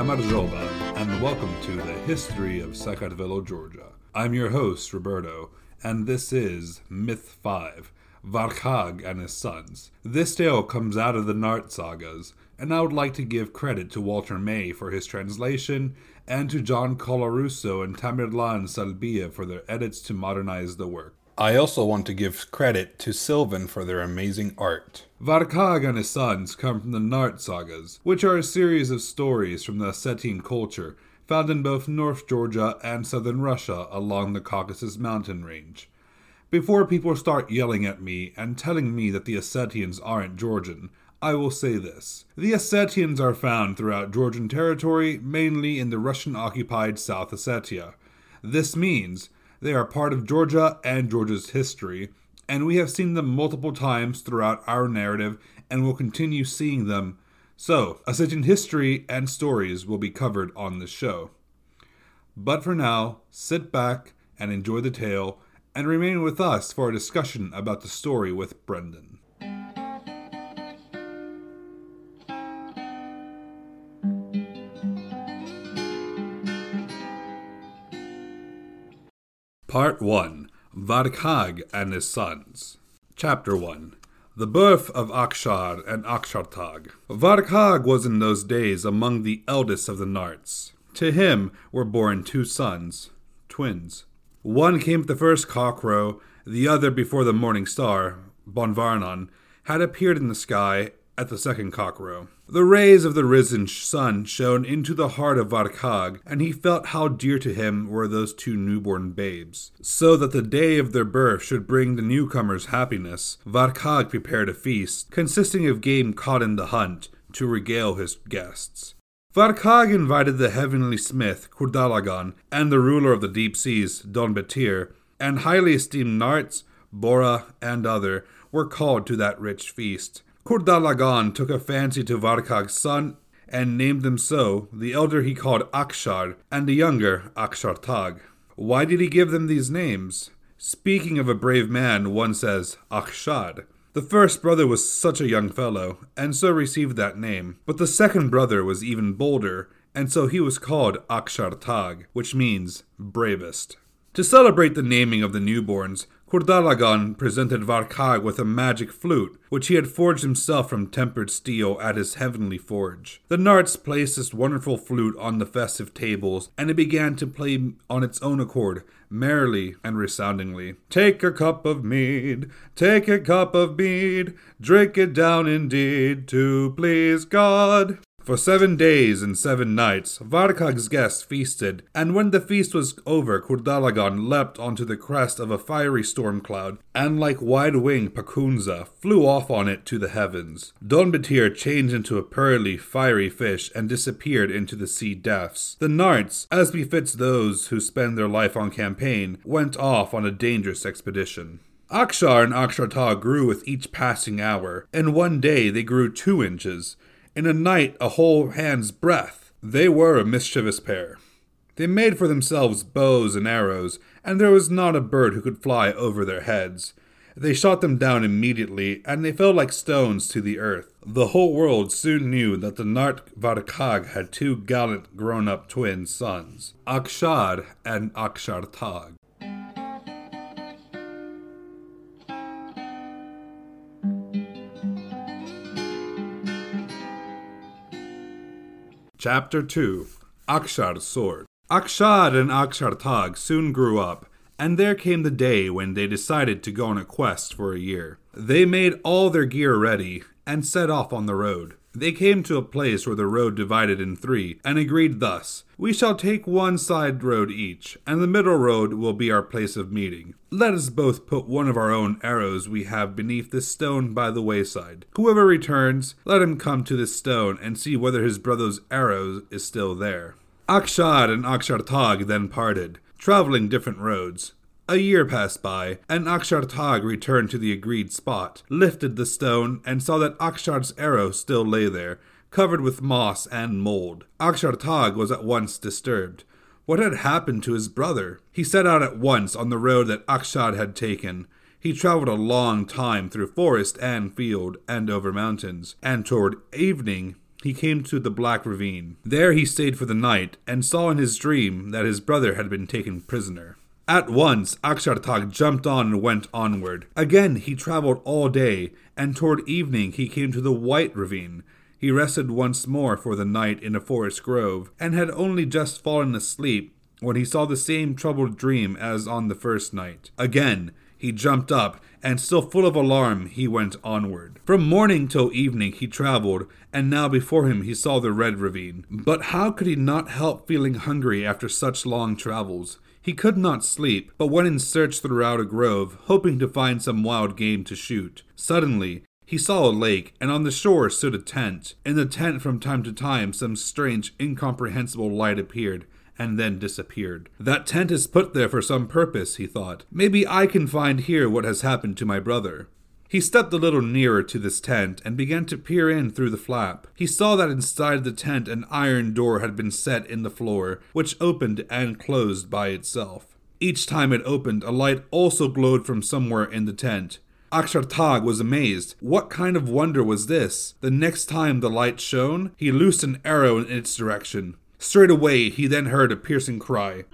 Gamarjoba, and welcome to the History of Sakartvelo, Georgia. I'm your host, Roberto, and this is Myth 5 Varkhag and His Sons. This tale comes out of the Nart sagas, and I would like to give credit to Walter May for his translation and to John Colarusso and Tamerlan Salbiev for their edits to modernize the work. I also want to give credit to Sylvan for their amazing art. Varkhag and his sons come from the Nart sagas, which are a series of stories from the Ossetian culture found in both North Georgia and southern Russia along the Caucasus mountain range. Before people start yelling at me and telling me that the Ossetians aren't Georgian, I will say this. The Ossetians are found throughout Georgian territory, mainly in the Russian occupied South Ossetia. This means they are part of Georgia and Georgia's history, and we have seen them multiple times throughout our narrative and will continue seeing them. So, Ossetian history and stories will be covered on this show. But for now, sit back and enjoy the tale, and remain with us for a discussion about the story with Brendan. Part 1 Varkhag and his Sons. Chapter 1 The Birth of Akshar and Akshartag. Varkhag was in those days among the eldest of the Narts. To him were born two sons, twins. One came at the first cockcrow, the other before the morning star, Bonvarnon, had appeared in the sky at the second cockcrow. The rays of the risen sun shone into the heart of Varkhag, and he felt how dear to him were those two newborn babes. So that the day of their birth should bring the newcomers happiness, Varkhag prepared a feast, consisting of game caught in the hunt, to regale his guests. Varkhag invited the heavenly smith, Kurdalagan, and the ruler of the deep seas, Don Betir, and highly esteemed Narts, Bora, and other, were called to that rich feast. Kurdalagan took a fancy to Varkhag's son and named them so, the elder he called Akshar, and the younger Akshartag. Why did he give them these names? Speaking of a brave man, one says Akshar. The first brother was such a young fellow, and so received that name, but the second brother was even bolder, and so he was called Akshartag, which means bravest. To celebrate the naming of the newborns, Kurdalagan presented Varkhag with a magic flute, which he had forged himself from tempered steel at his heavenly forge. The Narts placed this wonderful flute on the festive tables, and it began to play on its own accord, merrily and resoundingly. Take a cup of mead, take a cup of mead, drink it down indeed, to please God. For seven days and seven nights, Varkhag's guests feasted, and when the feast was over, Kurdalagan leapt onto the crest of a fiery storm cloud, and like wide-winged Pakunza, flew off on it to the heavens. Don Betir changed into a pearly, fiery fish and disappeared into the sea depths. The Narts, as befits those who spend their life on campaign, went off on a dangerous expedition. Akshar and Akshartag grew with each passing hour, and one day they grew two inches in a night a whole hand's breadth. They were a mischievous pair. They made for themselves bows and arrows, and there was not a bird who could fly over their heads. They shot them down immediately, and they fell like stones to the earth. The whole world soon knew that the Nart Varkhag had two gallant grown up twin sons, Akshar and Akshartag. Chapter 2 Akshar's Sword Akshar and Akshartag soon grew up, and there came the day when they decided to go on a quest for a year. They made all their gear ready and set off on the road. They came to a place where the road divided in three, and agreed thus We shall take one side road each, and the middle road will be our place of meeting. Let us both put one of our own arrows we have beneath this stone by the wayside. Whoever returns, let him come to this stone and see whether his brother's arrow is still there. Akshar and Akshartag then parted, traveling different roads. A year passed by, and Akshartag returned to the agreed spot, lifted the stone, and saw that Akshar's arrow still lay there, covered with moss and mold. Akshartag was at once disturbed. What had happened to his brother? He set out at once on the road that Akshar had taken. He traveled a long time through forest and field and over mountains, and toward evening he came to the Black Ravine. There he stayed for the night, and saw in his dream that his brother had been taken prisoner. At once, Akshartag jumped on and went onward. Again he traveled all day, and toward evening he came to the White Ravine. He rested once more for the night in a forest grove, and had only just fallen asleep when he saw the same troubled dream as on the first night. Again, he jumped up, and still full of alarm, he went onward. From morning till evening he traveled, and now before him he saw the Red Ravine. But how could he not help feeling hungry after such long travels? He could not sleep, but went in search throughout a grove, hoping to find some wild game to shoot. Suddenly, he saw a lake, and on the shore stood a tent. In the tent, from time to time, some strange, incomprehensible light appeared, and then disappeared. That tent is put there for some purpose, he thought. Maybe I can find here what has happened to my brother. He stepped a little nearer to this tent and began to peer in through the flap. He saw that inside the tent an iron door had been set in the floor, which opened and closed by itself. Each time it opened, a light also glowed from somewhere in the tent. Akshartag was amazed. What kind of wonder was this? The next time the light shone, he loosed an arrow in its direction. Straight away, he then heard a piercing cry.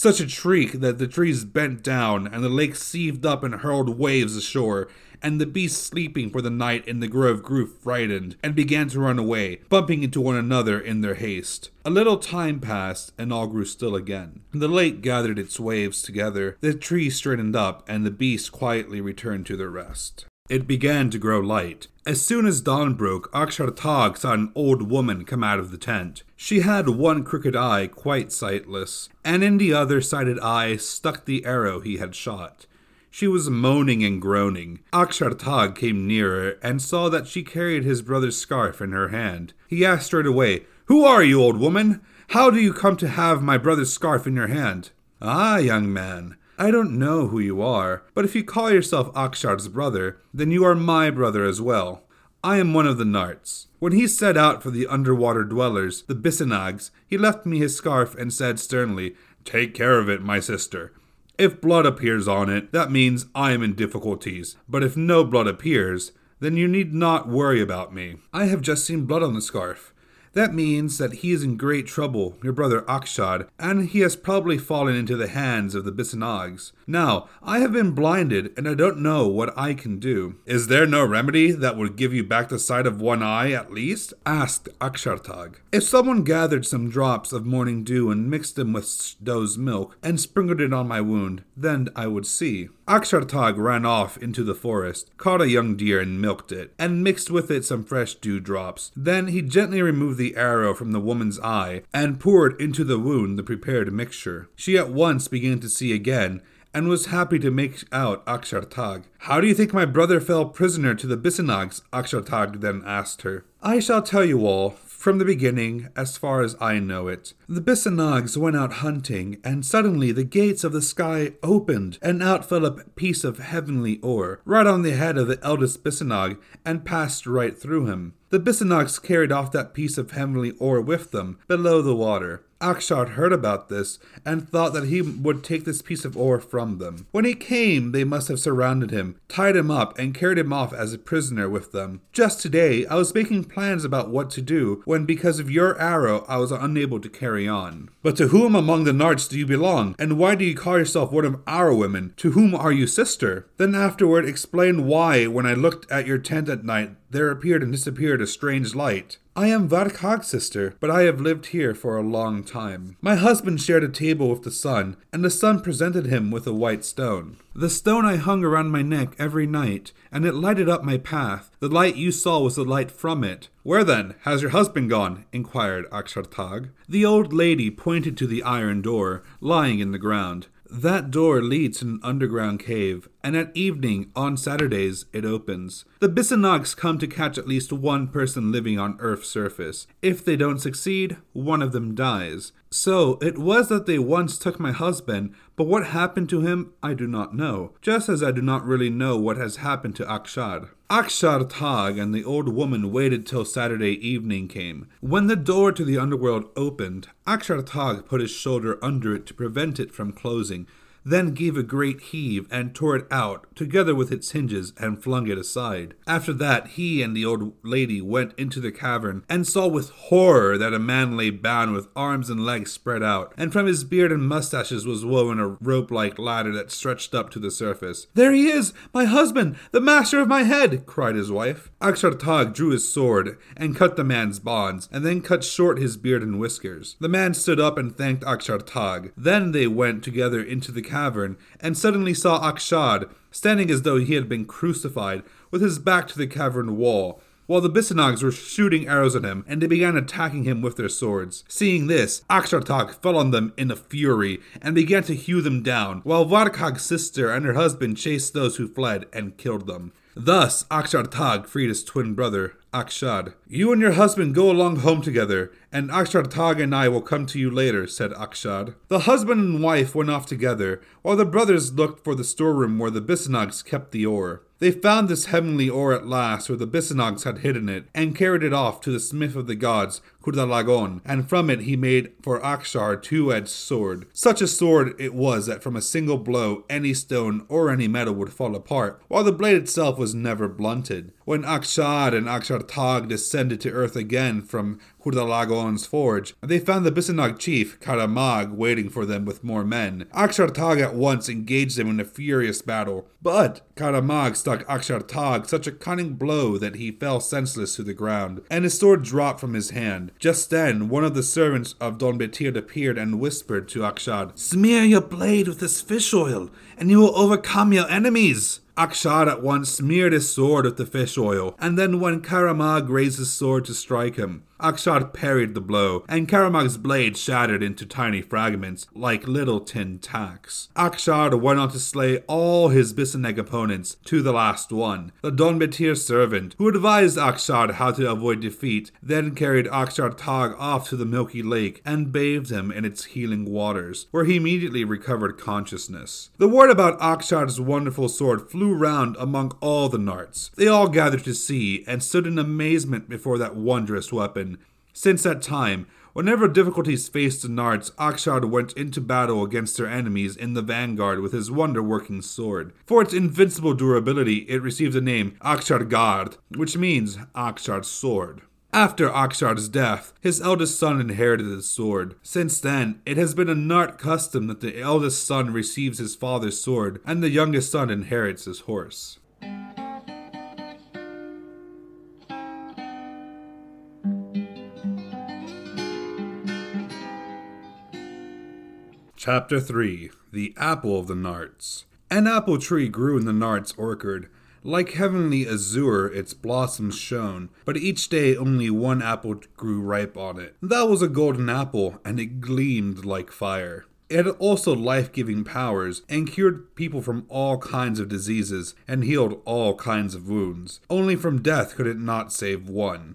Such a shriek that the trees bent down and the lake seethed up and hurled waves ashore, and the beasts sleeping for the night in the grove grew frightened and began to run away, bumping into one another in their haste. A little time passed, and all grew still again. The lake gathered its waves together, the trees straightened up, and the beasts quietly returned to their rest. It began to grow light. As soon as dawn broke, Akshar Akshartag saw an old woman come out of the tent. She had one crooked eye quite sightless, and in the other sighted eye stuck the arrow he had shot. She was moaning and groaning. Akshar Akshartag came nearer and saw that she carried his brother's scarf in her hand. He asked straight away, Who are you, old woman? How do you come to have my brother's scarf in your hand? Ah, young man, I don't know who you are, but if you call yourself Akshar's brother, then you are my brother as well. I am one of the Narts. When he set out for the underwater dwellers, the Bisanags, he left me his scarf and said sternly, Take care of it, my sister. If blood appears on it, that means I am in difficulties. But if no blood appears, then you need not worry about me. I have just seen blood on the scarf. That means that he is in great trouble, your brother Akshar, and he has probably fallen into the hands of the Bisanags. Now, I have been blinded, and I don't know what I can do. Is there no remedy that would give you back the sight of one eye at least? asked Akshartag. If someone gathered some drops of morning dew and mixed them with doe's milk and sprinkled it on my wound, then I would see. Akshartag ran off into the forest, caught a young deer and milked it, and mixed with it some fresh dew drops. Then he gently removed the arrow from the woman's eye and poured into the wound the prepared mixture. She at once began to see again, and was happy to make out Akshartag. How do you think my brother fell prisoner to the Bisanags? Akshartag then asked her. I shall tell you all, from the beginning, as far as I know it. The Bisanags went out hunting, and suddenly the gates of the sky opened, and out fell a piece of heavenly ore, right on the head of the eldest Bisanag, and passed right through him. The Bisanags carried off that piece of heavenly ore with them, below the water. Akshar heard about this and thought that he would take this piece of ore from them. When he came, they must have surrounded him, tied him up, and carried him off as a prisoner with them. Just today, I was making plans about what to do when, because of your arrow, I was unable to carry on. But to whom among the Narts do you belong? And why do you call yourself one of our women? To whom are you sister? Then afterward explain why, when I looked at your tent at night, there appeared and disappeared a strange light. I am Varkhag's sister, but I have lived here for a long time. My husband shared a table with the sun, and the sun presented him with a white stone. The stone I hung around my neck every night, and it lighted up my path. The light you saw was the light from it. Where then has your husband gone? inquired Akshartag. The old lady pointed to the iron door, lying in the ground. That door leads to an underground cave, and at evening, on Saturdays, it opens. The Bisanags come to catch at least one person living on Earth's surface. If they don't succeed, one of them dies. So, it was that they once took my husband, but what happened to him, I do not know, just as I do not really know what has happened to Akshar. Akshar Tag and the old woman waited till Saturday evening came. When the door to the underworld opened, Akshar Tag put his shoulder under it to prevent it from closing, then gave a great heave and tore it out, together with its hinges, and flung it aside. After that, he and the old lady went into the cavern, and saw with horror that a man lay bound with arms and legs spread out, and from his beard and mustaches was woven a rope like ladder that stretched up to the surface. There he is, my husband, the master of my head, cried his wife. Akshartag drew his sword and cut the man's bonds, and then cut short his beard and whiskers. The man stood up and thanked Akshartag. Then they went together into the cavern, and suddenly saw Akshar standing as though he had been crucified, with his back to the cavern wall, while the Bisanags were shooting arrows at him, and they began attacking him with their swords. Seeing this, Akshartag fell on them in a fury, and began to hew them down, while Varkhag's sister and her husband chased those who fled and killed them. Thus, Akshartag freed his twin brother, Akshar. You and your husband go along home together, and Akshartag and I will come to you later, said Akshar. The husband and wife went off together, while the brothers looked for the storeroom where the Bisanags kept the ore. They found this heavenly ore at last, where the Bisanags had hidden it, and carried it off to the smith of the gods, Kurdalagon, and from it he made for Akshar two-edged sword. Such a sword it was that from a single blow any stone or any metal would fall apart, while the blade itself was never blunted. When Akshar and Akshartag descended to earth again from Kurdalagon's forge, they found the Bisanag chief, Karamag, waiting for them with more men. Akshartag at once engaged them in a furious battle, but Karamag struck Akshartag such a cunning blow that he fell senseless to the ground, and his sword dropped from his hand. Just then, one of the servants of Don Betir appeared and whispered to Akshar, Smear your blade with this fish oil, and you will overcome your enemies. Akshar at once smeared his sword with the fish oil, and then when Karamag raised his sword to strike him, Akshar parried the blow, and Karamag's blade shattered into tiny fragments like little tin tacks. Akshar went on to slay all his Bisaneg opponents to the last one. The Don servant, who advised Akshar how to avoid defeat, then carried Akshad Tag off to the Milky Lake and bathed him in its healing waters, where he immediately recovered consciousness. The word about Akshar's wonderful sword flew round among all the Narts. They all gathered to see and stood in amazement before that wondrous weapon. Since that time, whenever difficulties faced the Narts, Akshar went into battle against their enemies in the vanguard with his wonder working sword. For its invincible durability, it received the name Akshar Gard, which means Akshar's sword. After Akshar's death, his eldest son inherited the sword. Since then, it has been a Nart custom that the eldest son receives his father's sword, and the youngest son inherits his horse. Chapter 3 The Apple of the Narts. An apple tree grew in the Narts orchard. Like heavenly azure, its blossoms shone, but each day only one apple grew ripe on it. That was a golden apple, and it gleamed like fire. It had also life giving powers and cured people from all kinds of diseases and healed all kinds of wounds. Only from death could it not save one.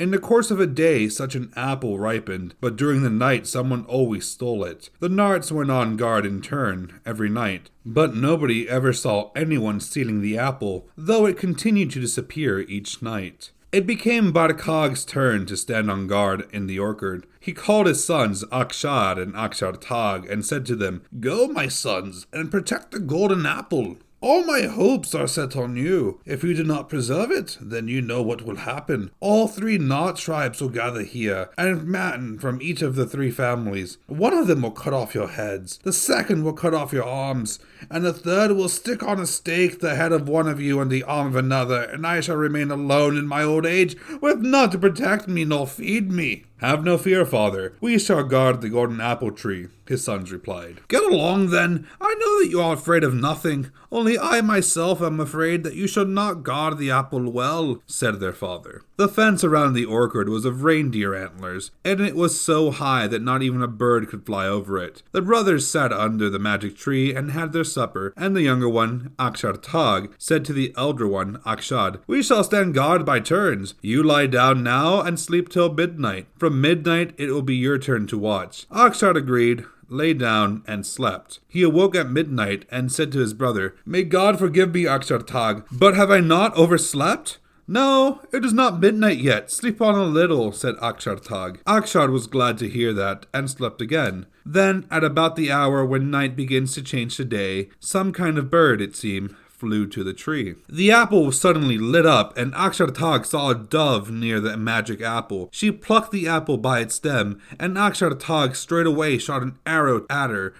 In the course of a day, such an apple ripened, but during the night someone always stole it. The Narts went on guard in turn, every night, but nobody ever saw anyone stealing the apple, though it continued to disappear each night. It became Varkhag's turn to stand on guard in the orchard. He called his sons Akshar and Akshartag and said to them, Go, my sons, and protect the golden apple. All my hopes are set on you. If you do not preserve it, then you know what will happen. All three Nart tribes will gather here, and men from each of the three families. One of them will cut off your heads, the second will cut off your arms, and the third will stick on a stake the head of one of you and the arm of another, and I shall remain alone in my old age, with none to protect me nor feed me. Have no fear, father. We shall guard the golden apple tree, his sons replied. Get along then. I know that you are afraid of nothing. Only I myself am afraid that you shall not guard the apple well, said their father. The fence around the orchard was of reindeer antlers, and it was so high that not even a bird could fly over it. The brothers sat under the magic tree and had their supper, and the younger one, Akshar Tag, said to the elder one, Akshar, We shall stand guard by turns. You lie down now and sleep till midnight. From midnight it will be your turn to watch. Akshar agreed lay down, and slept. He awoke at midnight and said to his brother, May God forgive me, Akshar Tag, but have I not overslept? No, it is not midnight yet. Sleep on a little, said Akshar Tag. Akshar was glad to hear that, and slept again. Then, at about the hour when night begins to change to day, some kind of bird, it seemed, flew to the tree. The apple was suddenly lit up, and Akshar Tag saw a dove near the magic apple. She plucked the apple by its stem, and Akshar Tag straightway shot an arrow at her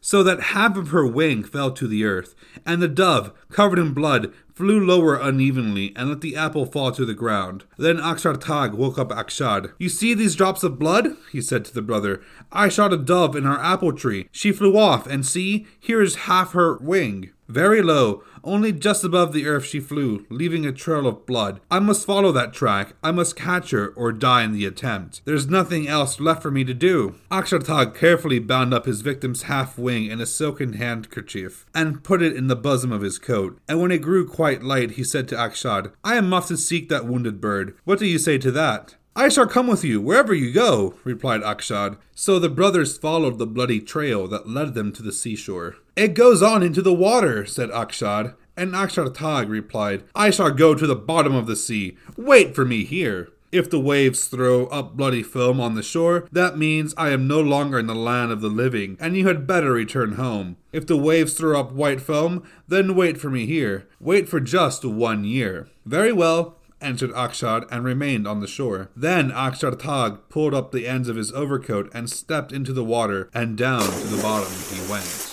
so that half of her wing fell to the earth, and the dove, covered in blood, flew lower unevenly and let the apple fall to the ground. Then Akshar Tag woke up Akshar. You see these drops of blood? he said to the brother. I shot a dove in our apple tree. She flew off, and see, here is half her wing. Very low, only just above the earth she flew, leaving a trail of blood. I must follow that track. I must catch her or die in the attempt. There's nothing else left for me to do. Akshartag carefully bound up his victim's half wing in a silken handkerchief and put it in the bosom of his coat. And when it grew quite light, he said to Akshar, I am off to seek that wounded bird. What do you say to that? I shall come with you wherever you go, replied Akshar. So the brothers followed the bloody trail that led them to the seashore. It goes on into the water, said Akshar. And Akshar Tag replied, I shall go to the bottom of the sea. Wait for me here. If the waves throw up bloody foam on the shore, that means I am no longer in the land of the living, and you had better return home. If the waves throw up white foam, then wait for me here. Wait for just one year. Very well, answered Akshar and remained on the shore. Then Akshar Tag pulled up the ends of his overcoat and stepped into the water, and down to the bottom he went.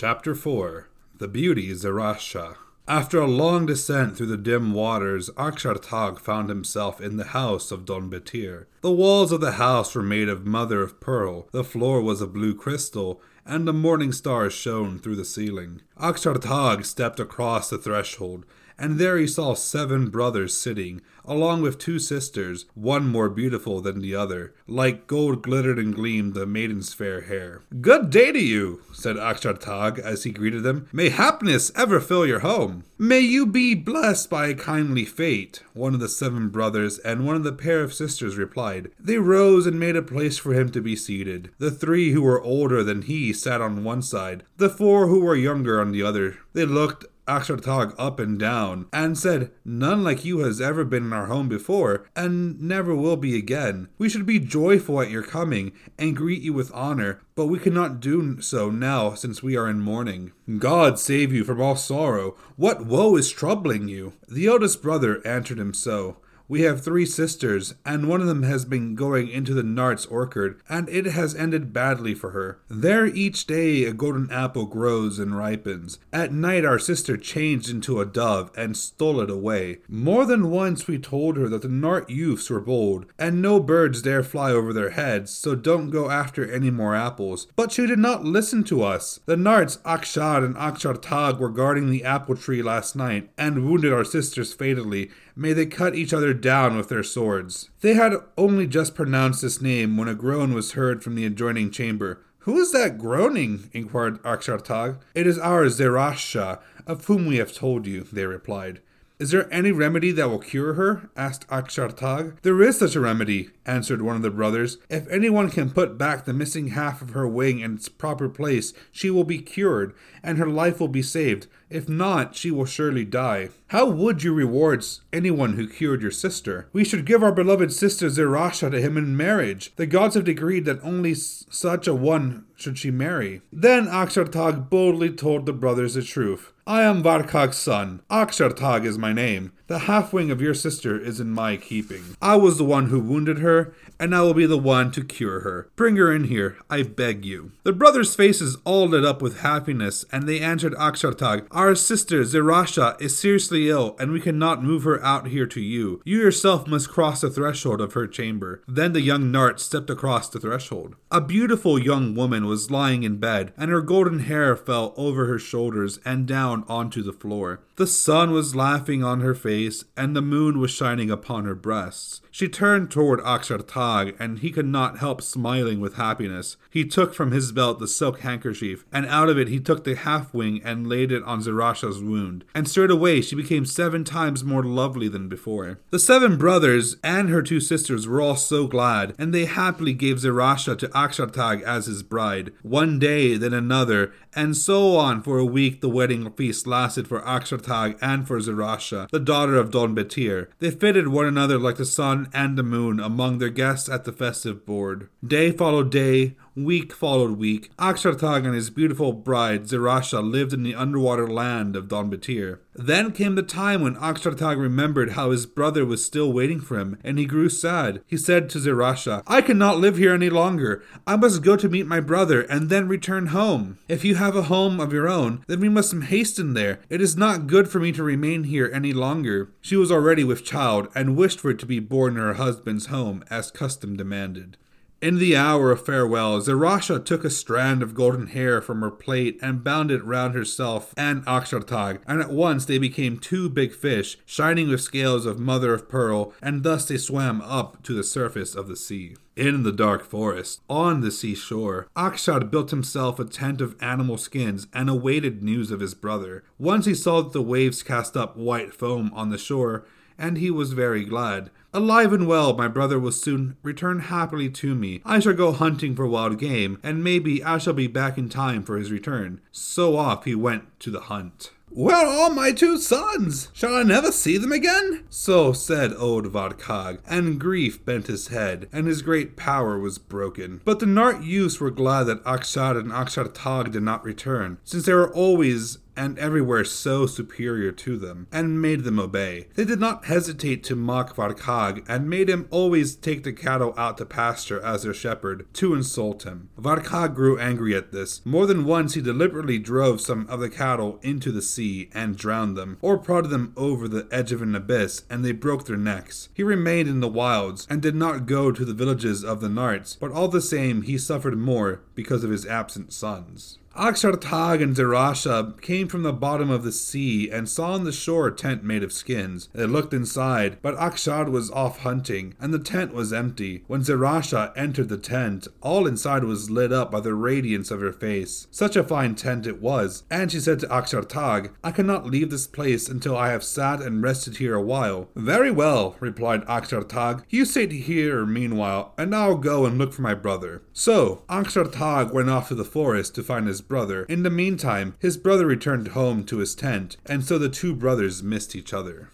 Chapter 4 The Beauty Zarasha after a long descent through the dim waters, Akshar Tag found himself in the house of Don Betir. The walls of the house were made of mother of pearl, the floor was of blue crystal, and the morning stars shone through the ceiling. Akshar Tag stepped across the threshold, and there he saw seven brothers sitting, along with two sisters, one more beautiful than the other. Like gold glittered and gleamed the maiden's fair hair. Good day to you, said Akshar Tag as he greeted them. May happiness ever fill your home. May you be blessed by a kindly fate, one of the seven brothers and one of the pair of sisters replied. They rose and made a place for him to be seated. The three who were older than he sat on one side, the four who were younger on the other. They looked Tag up and down, and said, None like you has ever been in our home before, and never will be again. We should be joyful at your coming, and greet you with honor, but we cannot do so now since we are in mourning. God save you from all sorrow. What woe is troubling you? The eldest brother answered him so. We have three sisters, and one of them has been going into the Nart's orchard, and it has ended badly for her. There each day a golden apple grows and ripens. At night our sister changed into a dove and stole it away. More than once we told her that the Nart youths were bold, and no birds dare fly over their heads, so don't go after any more apples. But she did not listen to us. The Narts, Akshar and Akshartag were guarding the apple tree last night, and wounded our sisters fatally, May they cut each other down with their swords. They had only just pronounced this name when a groan was heard from the adjoining chamber. Who is that groaning? inquired Akshartag. It is our Zerasha, of whom we have told you, they replied. Is there any remedy that will cure her? asked Akshar Tag. There is such a remedy, answered one of the brothers. If anyone can put back the missing half of her wing in its proper place, she will be cured, and her life will be saved. If not, she will surely die. How would you reward anyone who cured your sister? We should give our beloved sister Zerasha to him in marriage. The gods have decreed that only such a one should she marry. Then Akshartag boldly told the brothers the truth. I am Varkag's son. Akshartag is my name. The half wing of your sister is in my keeping. I was the one who wounded her, and I will be the one to cure her. Bring her in here, I beg you. The brothers' faces all lit up with happiness, and they answered Akshartag, Our sister Zerasha is seriously ill, and we cannot move her out here to you. You yourself must cross the threshold of her chamber. Then the young Nart stepped across the threshold. A beautiful young woman was lying in bed, and her golden hair fell over her shoulders and down onto the floor. The sun was laughing on her face, and the moon was shining upon her breasts. She turned toward Akshartag, and he could not help smiling with happiness. He took from his belt the silk handkerchief, and out of it he took the half wing and laid it on Zerasha's wound. And straightway she became seven times more lovely than before. The seven brothers and her two sisters were all so glad, and they happily gave Zerasha to Akshartag as his bride. One day, then another, and so on for a week the wedding feast lasted for Akshartag and for Zerasha, the daughter of Don Betir. They fitted one another like the sun and the moon among their guests at the festive board. Day followed day, Week followed week. Akshartag and his beautiful bride Zerasha lived in the underwater land of Don Batir. Then came the time when Akshartag remembered how his brother was still waiting for him, and he grew sad. He said to Zerasha, I cannot live here any longer. I must go to meet my brother and then return home. If you have a home of your own, then we must hasten there. It is not good for me to remain here any longer. She was already with child, and wished for it to be born in her husband's home, as custom demanded. In the hour of farewell, Zerasha took a strand of golden hair from her plate and bound it round herself and Akshartag, and at once they became two big fish, shining with scales of mother of pearl, and thus they swam up to the surface of the sea. In the dark forest, on the seashore, Akshar built himself a tent of animal skins and awaited news of his brother. Once he saw that the waves cast up white foam on the shore, and he was very glad. Alive and well, my brother will soon return happily to me. I shall go hunting for wild game, and maybe I shall be back in time for his return. So off he went to the hunt. Where are my two sons? Shall I never see them again? So said old Varkag, and grief bent his head, and his great power was broken. But the Nart youths were glad that Akshar and Akshartag did not return, since they were always and everywhere so superior to them, and made them obey. They did not hesitate to mock Varkag, and made him always take the cattle out to pasture as their shepherd, to insult him. Varkag grew angry at this. More than once he deliberately drove some of the cattle into the sea and drowned them, or prodded them over the edge of an abyss, and they broke their necks. He remained in the wilds, and did not go to the villages of the Narts, but all the same he suffered more because of his absent sons. Akshartag and Zerasha came from the bottom of the sea and saw on the shore a tent made of skins. They looked inside, but Akshar was off hunting, and the tent was empty. When Zerasha entered the tent, all inside was lit up by the radiance of her face. Such a fine tent it was, and she said to Akshartag, I cannot leave this place until I have sat and rested here a while. Very well, replied Akshartag. You sit here meanwhile, and I'll go and look for my brother. So, Akshartag went off to the forest to find his brother. In the meantime, his brother returned home to his tent, and so the two brothers missed each other.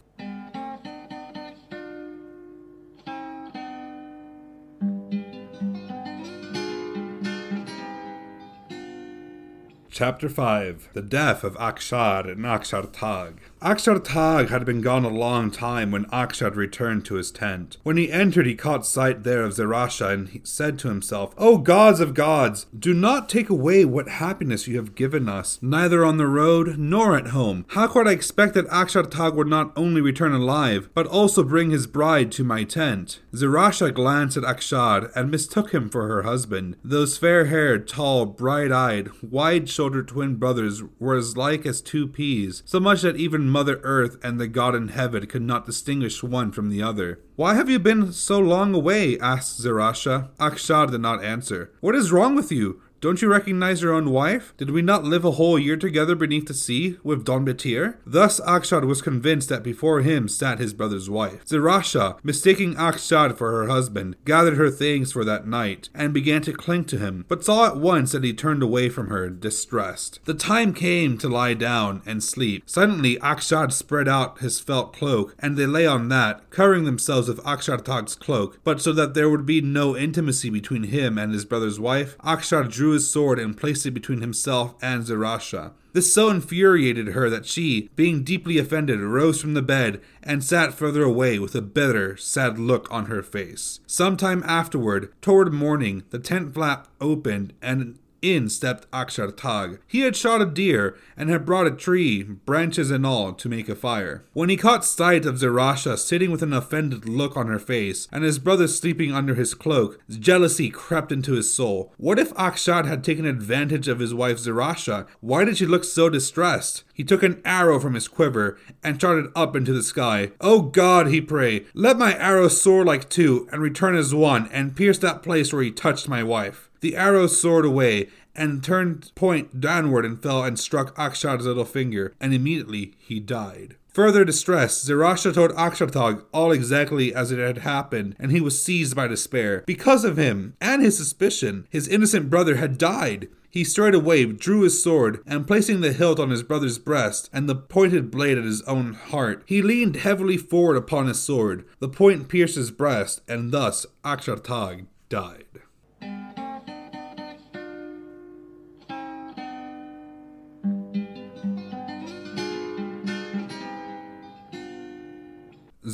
Chapter 5 The Death of Akshar and Akshartag. Akshartag had been gone a long time when Akshar returned to his tent. When he entered, he caught sight there of Zerasha and he said to himself, O gods of gods, do not take away what happiness you have given us, neither on the road nor at home. How could I expect that Akshartag would not only return alive, but also bring his bride to my tent? Zerasha glanced at Akshar and mistook him for her husband. Those fair haired, tall, bright eyed, wide shouldered twin brothers were as like as two peas, so much that even Mother Earth and the God in heaven could not distinguish one from the other. Why have you been so long away? asked Zerasha. Akshar did not answer. What is wrong with you? Don't you recognize your own wife? Did we not live a whole year together beneath the sea with Don Betir? Thus Akshar was convinced that before him sat his brother's wife. Zerasha, mistaking Akshar for her husband, gathered her things for that night and began to cling to him, but saw at once that he turned away from her, distressed. The time came to lie down and sleep. Suddenly Akshar spread out his felt cloak, and they lay on that, covering themselves with Akshartag's cloak. But so that there would be no intimacy between him and his brother's wife, Akshar drew his sword and placed it between himself and Zerasha. This so infuriated her that she, being deeply offended, rose from the bed and sat further away with a bitter, sad look on her face. Some time afterward, toward morning, the tent flap opened and in stepped Akshar Tag. He had shot a deer and had brought a tree, branches and all, to make a fire. When he caught sight of Zerasha sitting with an offended look on her face and his brother sleeping under his cloak, jealousy crept into his soul. What if Akshar had taken advantage of his wife Zerasha? Why did she look so distressed? He took an arrow from his quiver and shot it up into the sky. Oh God, he prayed, let my arrow soar like two and return as one and pierce that place where he touched my wife. The arrow soared away and turned point downward and fell and struck Akshar's little finger, and immediately he died. Further distressed, Zerasha told Akshartag all exactly as it had happened, and he was seized by despair. Because of him, and his suspicion, his innocent brother had died. He straightway drew his sword, and placing the hilt on his brother's breast, and the pointed blade at his own heart, he leaned heavily forward upon his sword. The point pierced his breast, and thus Akshartag died.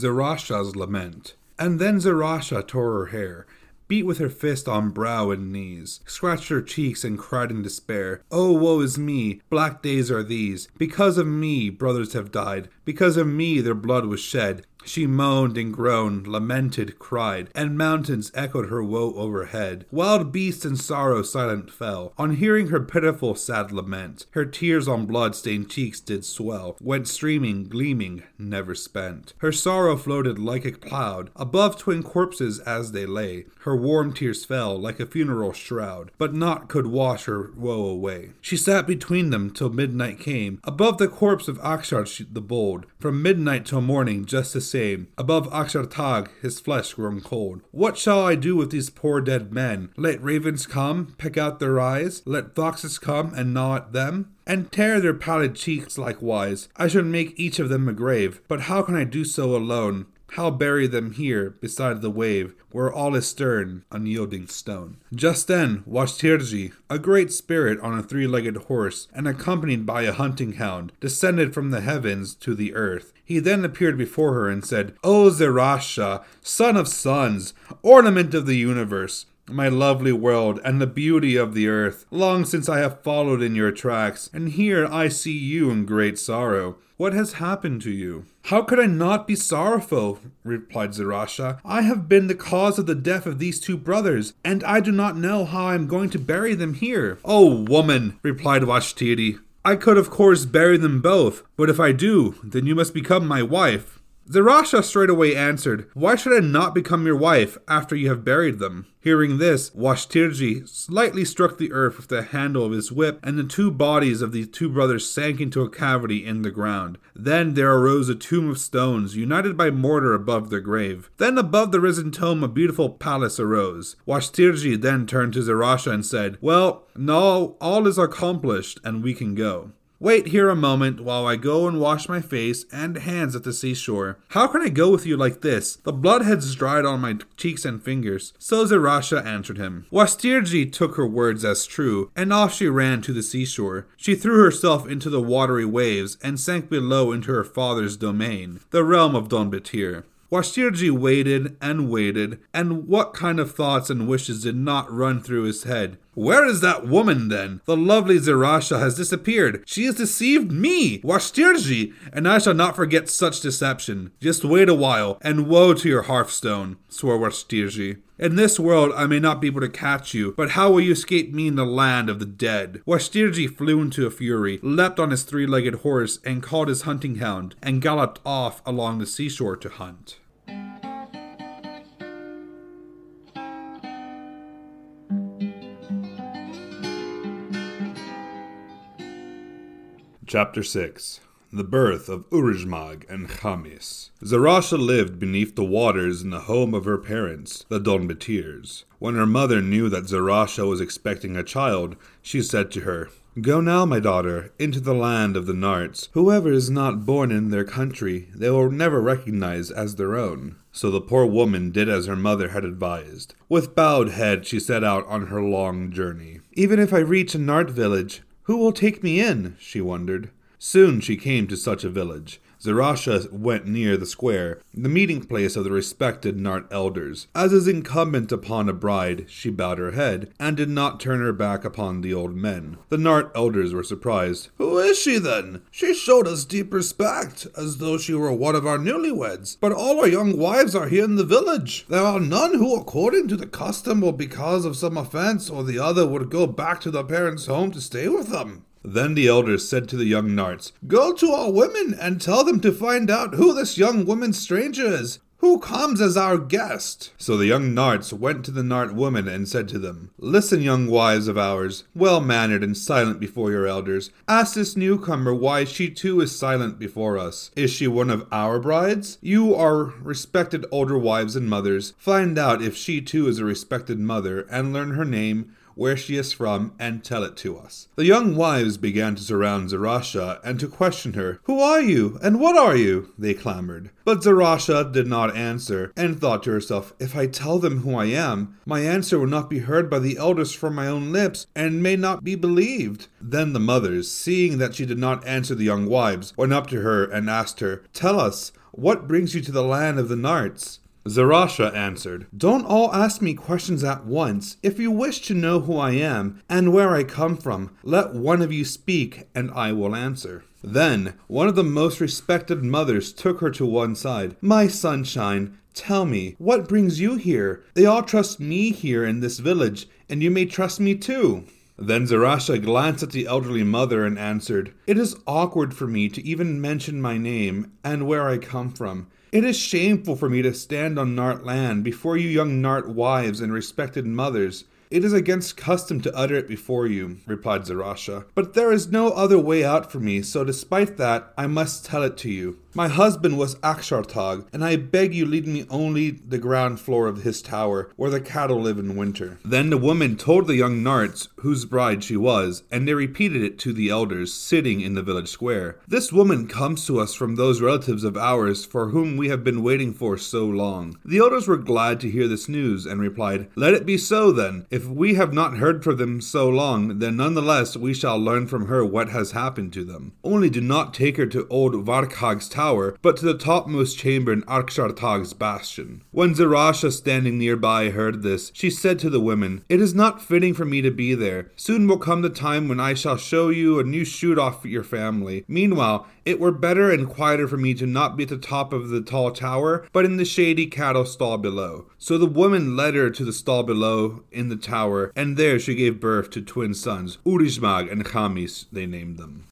Zerasha's lament. And then Zerasha tore her hair, beat with her fist on brow and knees, scratched her cheeks, and cried in despair, Oh, woe is me! Black days are these! Because of me, brothers have died. Because of me, their blood was shed. She moaned and groaned, lamented, cried, and mountains echoed her woe overhead. Wild beasts in sorrow silent fell. On hearing her pitiful sad lament, her tears on blood-stained cheeks did swell, went streaming, gleaming, never spent. Her sorrow floated like a cloud above twin corpses as they lay. Her warm tears fell like a funeral shroud, but naught could wash her woe away. She sat between them till midnight came. Above the corpse of Akshar the bold, from midnight till morning just the same. Above Akshartag, his flesh grown cold. What shall I do with these poor dead men? Let ravens come, peck out their eyes. Let foxes come and gnaw at them and tear their pallid cheeks likewise. I should make each of them a grave, but how can I do so alone? How bury them here beside the wave, where all is stern, unyielding stone? Just then Washtirji, a great spirit on a three legged horse, and accompanied by a hunting hound, descended from the heavens to the earth. He then appeared before her and said, O Zerasha, son of sons, ornament of the universe, my lovely world and the beauty of the earth. Long since I have followed in your tracks, and here I see you in great sorrow. What has happened to you? How could I not be sorrowful? replied Zerasha. I have been the cause of the death of these two brothers, and I do not know how I am going to bury them here. Oh, woman, replied Washtirji. I could, of course, bury them both, but if I do, then you must become my wife. Zerasha straightway answered, Why should I not become your wife after you have buried them? Hearing this, Washtirji slightly struck the earth with the handle of his whip, and the two bodies of the two brothers sank into a cavity in the ground. Then there arose a tomb of stones, united by mortar above their grave. Then above the risen tomb a beautiful palace arose. Washtirji then turned to Zerasha and said, Well, now all is accomplished, and we can go. Wait here a moment while I go and wash my face and hands at the seashore. How can I go with you like this? The blood has dried on my cheeks and fingers. So Zerasha answered him. Washtirji took her words as true, and off she ran to the seashore. She threw herself into the watery waves and sank below into her father's domain, the realm of Don Betir. Washtirji waited and waited, and what kind of thoughts and wishes did not run through his head? Where is that woman then? The lovely Zerasha has disappeared. She has deceived me, Washtirji, and I shall not forget such deception. Just wait a while, and woe to your hearthstone, swore Washtirji. In this world I may not be able to catch you, but how will you escape me in the land of the dead? Washtirji flew into a fury, leapt on his three legged horse, and called his hunting hound, and galloped off along the seashore to hunt. Chapter 6 The Birth of Urijmag and Chamis. Zarasha lived beneath the waters in the home of her parents, the Donbatirs. When her mother knew that Zarasha was expecting a child, she said to her, Go now, my daughter, into the land of the Narts. Whoever is not born in their country, they will never recognize as their own. So the poor woman did as her mother had advised. With bowed head, she set out on her long journey. Even if I reach a Nart village, who will take me in? she wondered. Soon she came to such a village. Zarasha went near the square, the meeting place of the respected Nart elders. As is incumbent upon a bride, she bowed her head, and did not turn her back upon the old men. The Nart elders were surprised. Who is she then? She showed us deep respect, as though she were one of our newlyweds. But all our young wives are here in the village. There are none who, according to the custom, or because of some offense or the other, would go back to their parents' home to stay with them. Then the elders said to the young Narts, Go to our women and tell them to find out who this young woman stranger is. Who comes as our guest? So the young Narts went to the Nart women and said to them, Listen, young wives of ours, well mannered and silent before your elders. Ask this newcomer why she too is silent before us. Is she one of our brides? You are respected older wives and mothers. Find out if she too is a respected mother, and learn her name, where she is from, and tell it to us. The young wives began to surround Zarasha and to question her. Who are you, and what are you? they clamored. But Zarasha did not answer, and thought to herself, If I tell them who I am, my answer will not be heard by the elders from my own lips, and may not be believed. Then the mothers, seeing that she did not answer the young wives, went up to her and asked her, Tell us, what brings you to the land of the Narts? Zarasha answered, Don't all ask me questions at once. If you wish to know who I am and where I come from, let one of you speak, and I will answer. Then one of the most respected mothers took her to one side. My sunshine, tell me, what brings you here? They all trust me here in this village, and you may trust me too. Then Zarasha glanced at the elderly mother and answered, It is awkward for me to even mention my name and where I come from. It is shameful for me to stand on Nart land before you young Nart wives and respected mothers. It is against custom to utter it before you, replied Zarasha. But there is no other way out for me, so despite that, I must tell it to you. My husband was Akshartag, and I beg you lead me only the ground floor of his tower, where the cattle live in winter. Then the woman told the young Narts whose bride she was, and they repeated it to the elders sitting in the village square. This woman comes to us from those relatives of ours for whom we have been waiting for so long. The elders were glad to hear this news, and replied, Let it be so then. If we have not heard from them so long, then nonetheless we shall learn from her what has happened to them. Only do not take her to old Varkhag's tower tower, but to the topmost chamber in Akshartag's bastion. When Zarasha, standing nearby, heard this, she said to the women, It is not fitting for me to be there. Soon will come the time when I shall show you a new shoot off your family. Meanwhile, it were better and quieter for me to not be at the top of the tall tower, but in the shady cattle stall below. So the woman led her to the stall below in the tower, and there she gave birth to twin sons, Urijmag and Chamis, they named them.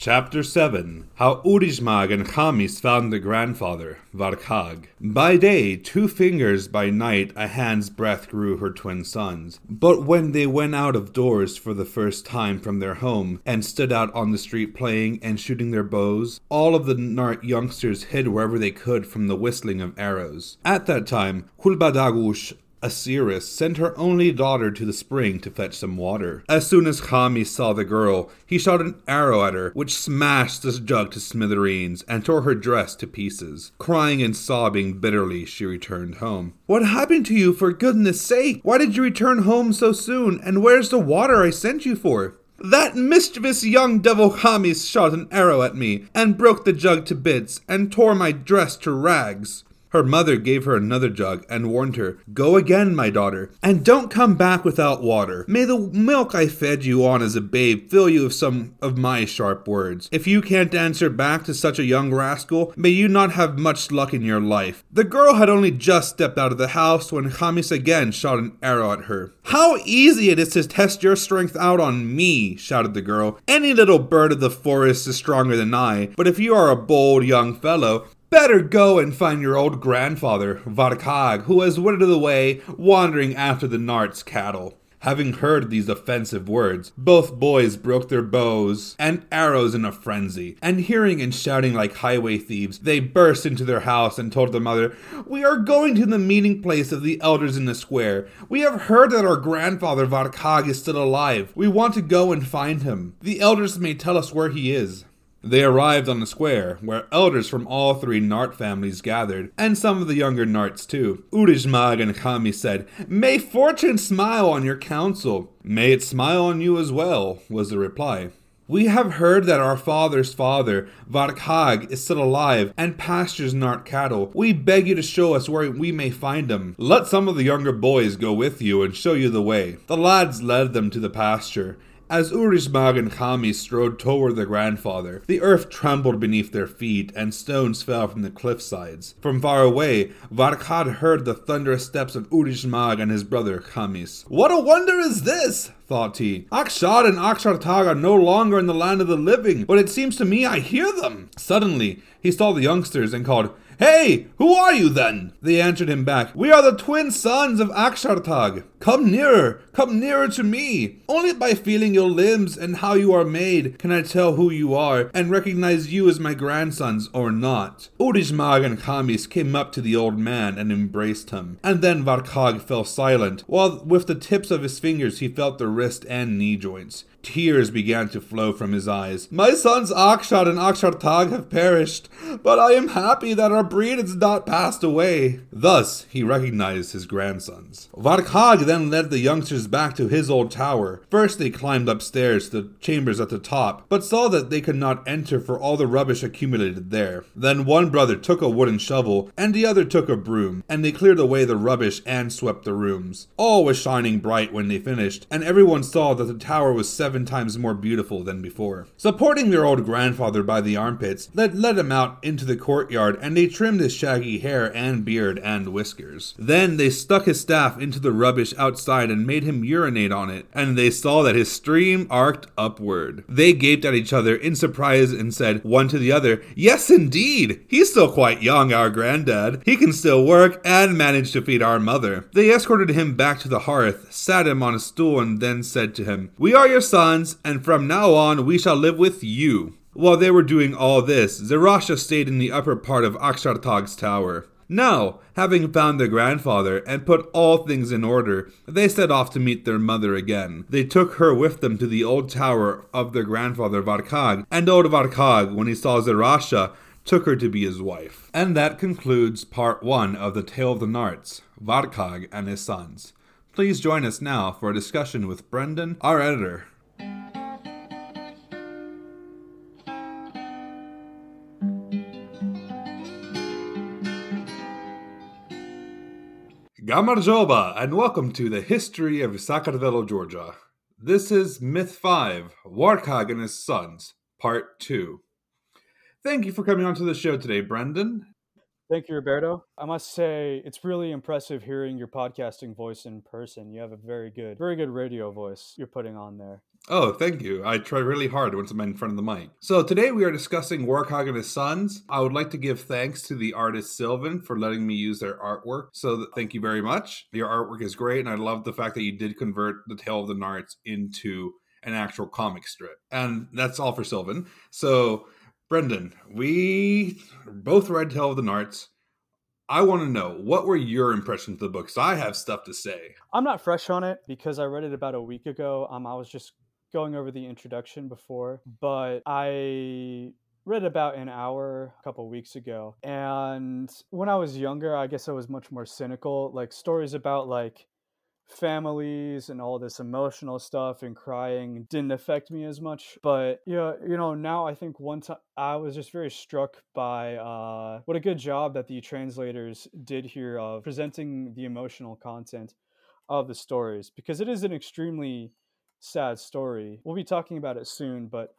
Chapter 7 How Urijmag and Chamis found their grandfather, Varkhag. By day, two fingers, by night, a hand's breadth grew her twin sons. But when they went out of doors for the first time from their home, and stood out on the street playing and shooting their bows, all of the Nart youngsters hid wherever they could from the whistling of arrows. At that time, Kulbadagush Asiris sent her only daughter to the spring to fetch some water. As soon as Chamis saw the girl, he shot an arrow at her, which smashed the jug to smithereens and tore her dress to pieces. Crying and sobbing bitterly, she returned home. What happened to you, for goodness sake? Why did you return home so soon, and where's the water I sent you for? That mischievous young devil Chamis shot an arrow at me, and broke the jug to bits, and tore my dress to rags. Her mother gave her another jug and warned her, Go again, my daughter, and don't come back without water. May the milk I fed you on as a babe fill you with some of my sharp words. If you can't answer back to such a young rascal, may you not have much luck in your life. The girl had only just stepped out of the house when Chamis again shot an arrow at her. How easy it is to test your strength out on me, shouted the girl. Any little bird of the forest is stronger than I, but if you are a bold young fellow, Better go and find your old grandfather, Varkhag, who has withered away, wandering after the Nart's cattle. Having heard these offensive words, both boys broke their bows and arrows in a frenzy, and hearing and shouting like highway thieves, they burst into their house and told their mother, We are going to the meeting place of the elders in the square. We have heard that our grandfather Varkhag is still alive. We want to go and find him. The elders may tell us where he is. They arrived on the square, where elders from all three Nart families gathered, and some of the younger Narts too. Urijmag and Chamis said, May fortune smile on your council. May it smile on you as well, was the reply. We have heard that our father's father, Varkhag, is still alive and pastures Nart cattle. We beg you to show us where we may find him. Let some of the younger boys go with you and show you the way. The lads led them to the pasture. As Urijmag and Chamis strode toward their grandfather, the earth trembled beneath their feet and stones fell from the cliff sides. From far away, Varkhag heard the thunderous steps of Urijmag and his brother Chamis. What a wonder is this! thought he. Akshar and Akshartag are no longer in the land of the living, but it seems to me I hear them. Suddenly, he saw the youngsters and called, Hey, who are you then? They answered him back, We are the twin sons of Akshartag. Come nearer, come nearer to me. Only by feeling your limbs and how you are made can I tell who you are and recognize you as my grandsons or not. Urijmag and Chamis came up to the old man and embraced him. And then Varkhag fell silent, while with the tips of his fingers he felt the wrist and knee joints. Tears began to flow from his eyes. My sons Akshar and Akshartag have perished, but I am happy that our breed has not passed away. Thus he recognized his grandsons. Varkhag then led the youngsters back to his old tower. First they climbed upstairs to the chambers at the top, but saw that they could not enter for all the rubbish accumulated there. Then one brother took a wooden shovel, and the other took a broom, and they cleared away the rubbish and swept the rooms. All was shining bright when they finished, and everyone saw that the tower was seven seven times more beautiful than before. Supporting their old grandfather by the armpits, they led him out into the courtyard and they trimmed his shaggy hair and beard and whiskers. Then they stuck his staff into the rubbish outside and made him urinate on it, and they saw that his stream arced upward. They gaped at each other in surprise and said, one to the other, Yes, indeed! He's still quite young, our granddad. He can still work and manage to feed our mother. They escorted him back to the hearth, sat him on a stool, and then said to him, We are your son sons, and from now on we shall live with you. While they were doing all this, Zarasha stayed in the upper part of Akshartag's tower. Now, having found their grandfather and put all things in order, they set off to meet their mother again. They took her with them to the old tower of their grandfather Varkhag, and old Varkhag, when he saw Zarasha, took her to be his wife. And that concludes part one of the Tale of the Narts, Varkhag and his sons. Please join us now for a discussion with Brendan, our editor. Gamarjoba, and welcome to the history of Sakartvelo, Georgia. This is Myth 5, Warkhag and his Sons, Part 2. Thank you for coming on to the show today, Brendan. Thank you, Roberto. I must say, it's really impressive hearing your podcasting voice in person. You have a very good, very good radio voice you're putting on there. Oh, thank you. I try really hard once I'm in front of the mic. So today we are discussing Warkhog and his sons. I would like to give thanks to the artist Sylvan for letting me use their artwork. So thank you very much. Your artwork is great, and I love the fact that you did convert the Tale of the Narts into an actual comic strip. And that's all for Sylvan. So Brendan, we both read Tale of the Narts. I want to know what were your impressions of the book? Because I have stuff to say. I'm not fresh on it because I read it about a week ago. Um, I was just going over the introduction before, but I read about an hour a couple weeks ago. And when I was younger, I guess I was much more cynical. Like stories about like families and all this emotional stuff and crying didn't affect me as much but yeah you know now i think one time i was just very struck by uh, what a good job that the translators did here of presenting the emotional content of the stories because it is an extremely sad story. We'll be talking about it soon but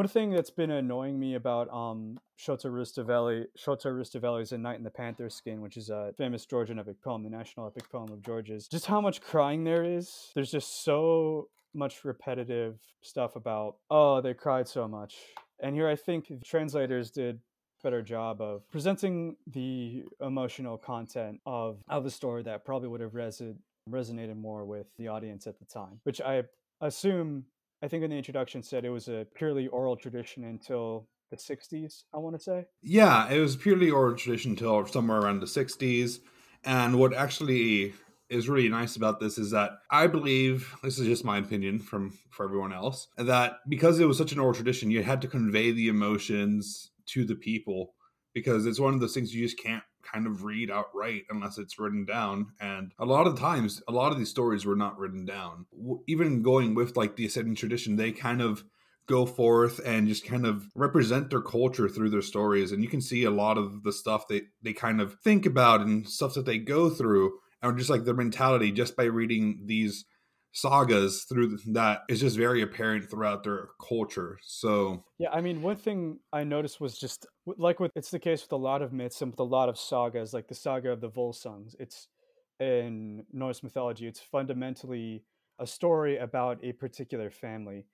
one thing that's been annoying me about um, Shota Rustaveli, Shota A Knight in the Panther Skin, which is a famous Georgian epic poem, the national epic poem of Georgia's, just how much crying there is. There's just so much repetitive stuff about, oh, they cried so much. And here I think the translators did better job of presenting the emotional content of of the story that probably would have resonated more with the audience at the time, which I assume I think in the introduction said it was a purely oral tradition until the 60s, I want to say. Yeah, it was purely oral tradition until somewhere around the 60s. And what actually is really nice about this is that I believe this is just my opinion from for everyone else that because it was such an oral tradition, you had to convey the emotions to the people because it's one of those things you just can't kind of read outright unless it's written down. And a lot of times, a lot of these stories were not written down. Even going with like the Ossetian tradition, they kind of go forth and just kind of represent their culture through their stories. And you can see a lot of the stuff they, they kind of think about and stuff that they go through and just like their mentality just by reading these sagas through that is just very apparent throughout their culture. So yeah, I mean, one thing I noticed was just like with it's the case with a lot of myths and with a lot of sagas, like the saga of the Volsungs. It's in Norse mythology. It's fundamentally a story about a particular family.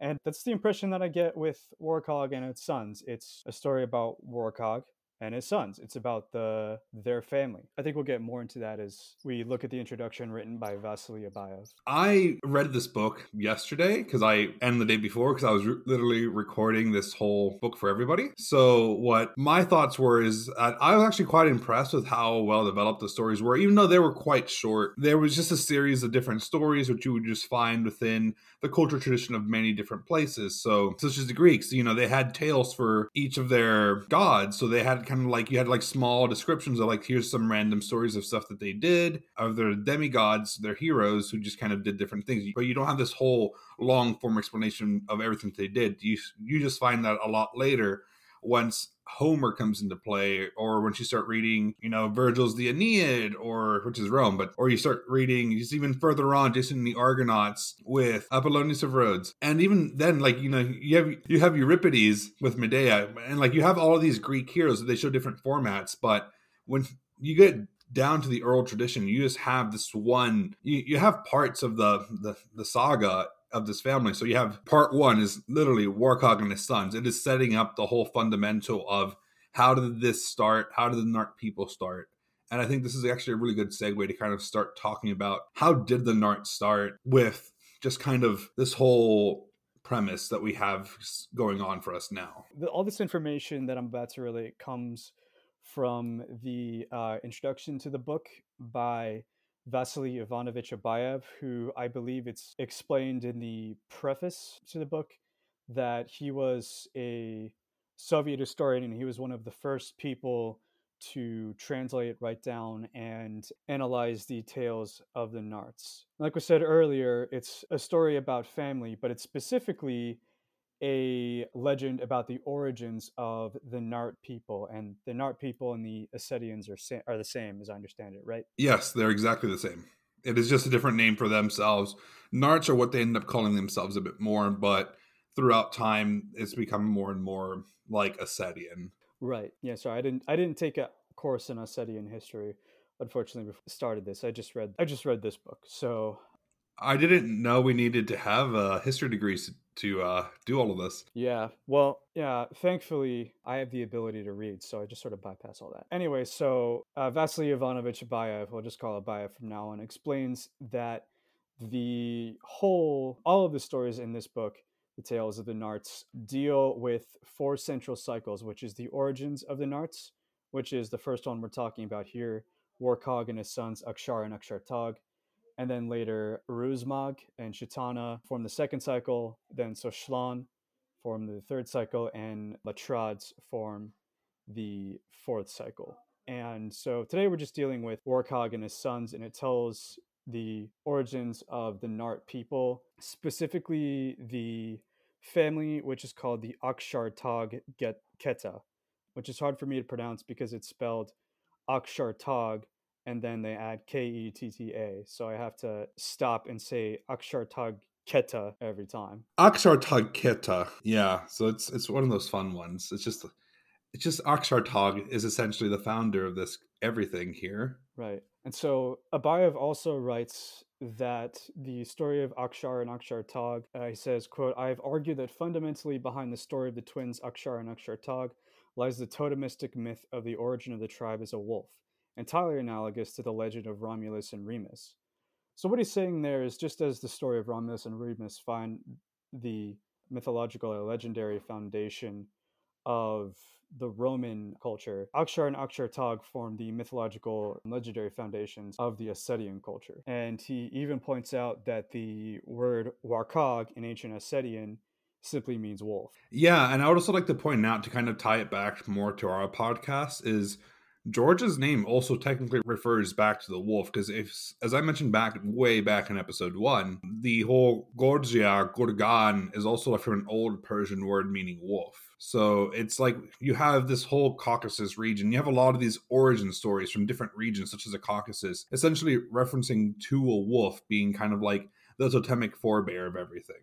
And that's the impression that I get with Warcog and its sons. It's a story about Warcog and his sons. It's about the their family. I think we'll get more into that as we look at the introduction written by Vasily Abayev. I read this book yesterday because I and the day before because I was re- literally recording this whole book for everybody. So what my thoughts were is that I was actually quite impressed with how well developed the stories were, even though they were quite short. There was just a series of different stories which you would just find within the cultural tradition of many different places. So such as the Greeks, you know, they had tales for each of their gods. So they had kind of like you had like small descriptions of like here's some random stories of stuff that they did of their demigods, their heroes who just kind of did different things. But you don't have this whole long form explanation of everything they did. You you just find that a lot later once Homer comes into play, or when you start reading, you know, Virgil's the Aeneid, or which is Rome, but or you start reading just even further on, just in the Argonauts with Apollonius of Rhodes, and even then, like you know, you have you have Euripides with Medea, and like you have all of these Greek heroes that they show different formats, but when you get down to the oral tradition, you just have this one. You, you have parts of the, the the saga of this family. So you have part one is literally Warcog and his sons. It is setting up the whole fundamental of how did this start? How did the Nart people start? And I think this is actually a really good segue to kind of start talking about how did the Nart start with just kind of this whole premise that we have going on for us now. All this information that I'm about to relate comes from the uh, introduction to the book by Vasily Ivanovich Abayev, who I believe it's explained in the preface to the book that he was a Soviet historian and he was one of the first people to translate, write down, and analyze the tales of the Narts. Like we said earlier, it's a story about family, but it's specifically a legend about the origins of the Nart people, and the Nart people and the Assedians are sa- are the same, as I understand it, right? Yes, they're exactly the same. It is just a different name for themselves. Narts are what they end up calling themselves a bit more, but throughout time, it's become more and more like Assedian. Right. Yeah. Sorry, I didn't. I didn't take a course in Assedian history. Unfortunately, before I started this, I just read. I just read this book, so I didn't know we needed to have uh, history degrees to uh, do all of this. Yeah. Well, yeah. Thankfully, I have the ability to read, so I just sort of bypass all that. Anyway, so uh, Vasily Ivanovich Abayev, we'll just call it Abayev from now on, explains that the whole, all of the stories in this book, the Tales of the Narts, deal with four central cycles, which is the origins of the Narts, which is the first one we're talking about here, Warcog and his sons Akshar and Akshartag and then later Uruzmag and Shitana form the second cycle. Then Soshlan form the third cycle, and Latrads form the fourth cycle. And so today we're just dealing with Warcog and his sons, and it tells the origins of the Nart people, specifically the family which is called the Akshartag Keta, which is hard for me to pronounce because it's spelled Akshartag and then they add K E T T A. So I have to stop and say Akshartag Keta every time. Akshartag Keta. Yeah. So it's it's one of those fun ones. It's just it's just Akshartag is essentially the founder of this everything here. Right. And so Abayev also writes that the story of Akshar and Akshartag, uh, he says, quote, I have argued that fundamentally behind the story of the twins Akshar and Akshartag lies the totemistic myth of the origin of the tribe as a wolf, entirely analogous to the legend of Romulus and Remus. So, what he's saying there is just as the story of Romulus and Remus find the mythological or legendary foundation of the Roman culture, Akshar and Akshar Tag form the mythological and legendary foundations of the Ossetian culture. And he even points out that the word Warkhag in ancient Ossetian simply means wolf. Yeah, and I would also like to point out to kind of tie it back more to our podcast is George's name also technically refers back to the wolf because if, as I mentioned back way back in episode one, the whole Gorgia, Gurgan is also from an old Persian word meaning wolf. So it's like you have this whole Caucasus region. You have a lot of these origin stories from different regions, such as the Caucasus, essentially referencing to a wolf being kind of like the totemic forebear of everything.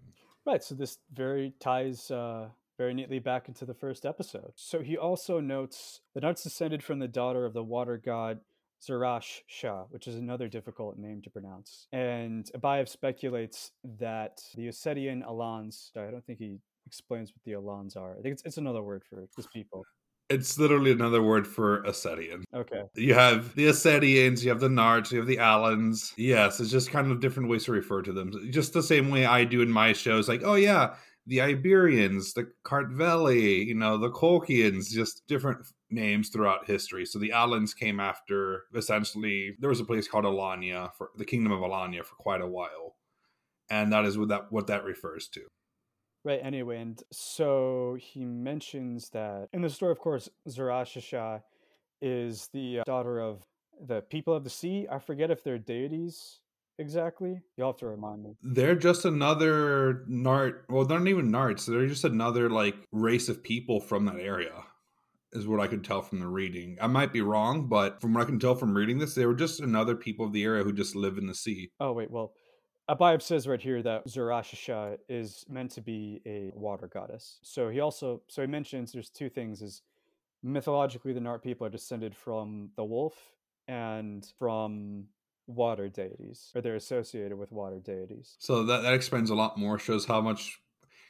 Right. So this very ties uh, very neatly back into the first episode. So he also notes the Narts descended from the daughter of the water god Zarash Shah, which is another difficult name to pronounce. And Abayev speculates that the Ossetian Alans, I don't think he explains what the Alans are. I think it's, it's another word for these people. It's literally another word for Ossetian. Okay. You have the Ossetians, you have the Narts, you have the Alans. Yes, it's just kind of different ways to refer to them. Just the same way I do in my shows, like, oh yeah, the Iberians, the Kartveli, you know, the Colchians, just different names throughout history. So the Alans came after essentially there was a place called Alania for the kingdom of Alania for quite a while. And that is what that what that refers to. Right, anyway, and so he mentions that in the story, of course, Zarashasha is the uh, daughter of the people of the sea. I forget if they're deities exactly. You'll have to remind me. They're just another Nart. Well, they're not even Narts. They're just another like race of people from that area, is what I could tell from the reading. I might be wrong, but from what I can tell from reading this, they were just another people of the area who just live in the sea. Oh wait, well, Abayev says right here that Zarashasha is meant to be a water goddess. So he also so he mentions there's two things is mythologically the Nart people are descended from the wolf and from water deities, or they're associated with water deities. So that, that explains a lot more, shows how much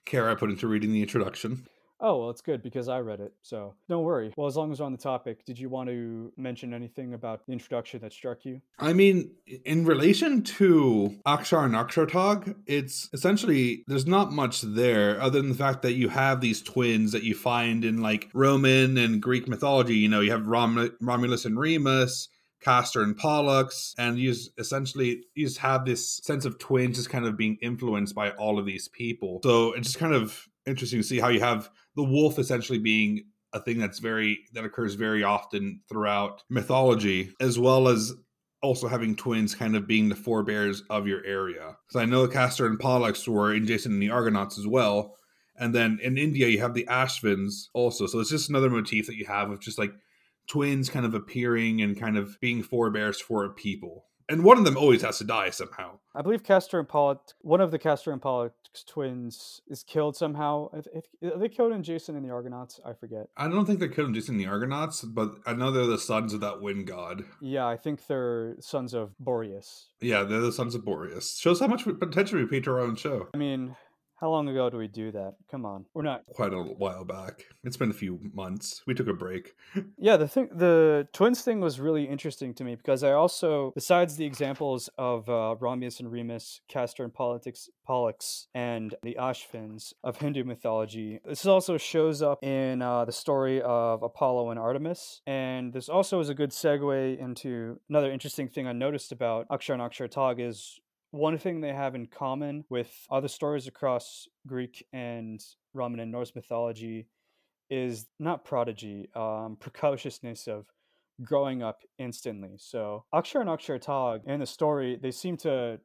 care I put into reading the introduction. Oh, well, it's good because I read it. So don't worry. Well, as long as we're on the topic, did you want to mention anything about the introduction that struck you? I mean, in relation to Akshar and Akshartag, it's essentially there's not much there other than the fact that you have these twins that you find in like Roman and Greek mythology. You know, you have Rom- Romulus and Remus. Castor and Pollux, and you essentially you just have this sense of twins just kind of being influenced by all of these people. So it's just kind of interesting to see how you have the wolf essentially being a thing that's very that occurs very often throughout mythology as well as also having twins kind of being the forebears of your area because i know castor and pollux were in jason and the argonauts as well and then in india you have the ashvins also so it's just another motif that you have of just like twins kind of appearing and kind of being forebears for a people and one of them always has to die somehow. I believe Castor and Pollux, one of the Castor and Pollux twins, is killed somehow. Are they killed in Jason and the Argonauts? I forget. I don't think they're killed in Jason and the Argonauts, but I know they're the sons of that wind god. Yeah, I think they're sons of Boreas. Yeah, they're the sons of Boreas. Shows how much potential we pay to our own show. I mean, how long ago do we do that? Come on, we're not quite a while back. It's been a few months. We took a break. yeah, the thing, the twins thing was really interesting to me because I also, besides the examples of uh, Romulus and Remus, Castor and Politics, Pollux, and the Ashvins of Hindu mythology, this also shows up in uh, the story of Apollo and Artemis, and this also is a good segue into another interesting thing I noticed about Akshar and Akshar Tag is one thing they have in common with other stories across Greek and Roman and Norse mythology is not prodigy, um, precociousness of growing up instantly. So Akshar and Akshartag in the story, they seem to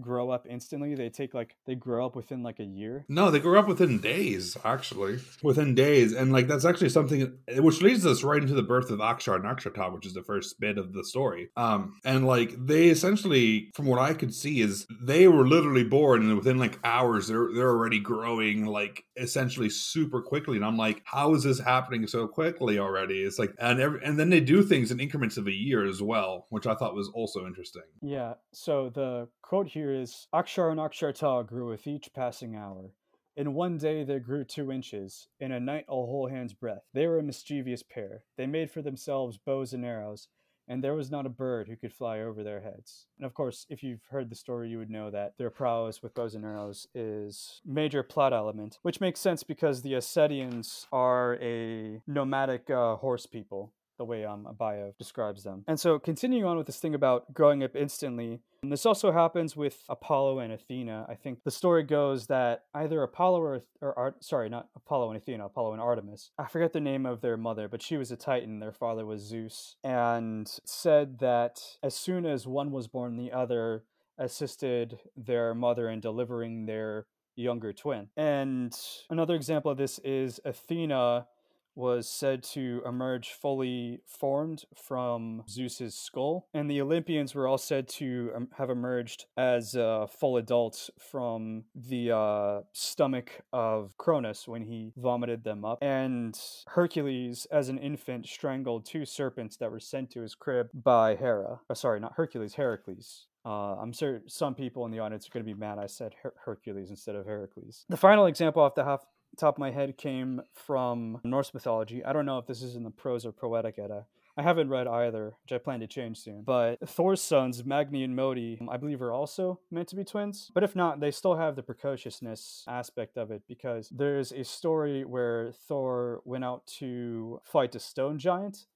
grow up instantly. They take like they grow up within like a year. No, they grow up within days, actually. Within days. And like that's actually something which leads us right into the birth of Akshar and Akshartag, which is the first bit of the story. Um and like they essentially from what I could see is they were literally born and within like hours they're they're already growing like essentially super quickly. And I'm like, how is this happening so quickly already? It's like and every, and then they do things in increments of a year as well, which I thought was also interesting. Yeah. So the quote here is Akshar and Akshartag grew with each passing hour. In one day they grew two inches, in a night a whole hand's breadth. They were a mischievous pair. They made for themselves bows and arrows, and there was not a bird who could fly over their heads. And of course, if you've heard the story, you would know that their prowess with bows and arrows is major plot element, which makes sense because the Assedians are a nomadic uh, horse people the way um, Abayev describes them. And so, continuing on with this thing about growing up instantly, this also happens with Apollo and Athena. I think the story goes that either Apollo or, or sorry, not Apollo and Athena, Apollo and Artemis. I forget the name of their mother, but she was a Titan. Their father was Zeus, and said that as soon as one was born, the other assisted their mother in delivering their younger twin. And another example of this is Athena was said to emerge fully formed from Zeus's skull, and the Olympians were all said to um, have emerged as uh, full adults from the uh, stomach of Cronus when he vomited them up. And Hercules, as an infant, strangled two serpents that were sent to his crib by Hera. Oh, sorry, not Hercules, Heracles. Uh, I'm sure some people in the audience are going to be mad I said Her- Hercules instead of Heracles. The final example off the half top of my head came from Norse mythology. I don't know if this is in the prose or poetic Edda. I haven't read either, which I plan to change soon. But Thor's sons, Magni and Modi, I believe are also meant to be twins. But if not, they still have the precociousness aspect of it because there's a story where Thor went out to fight a stone giant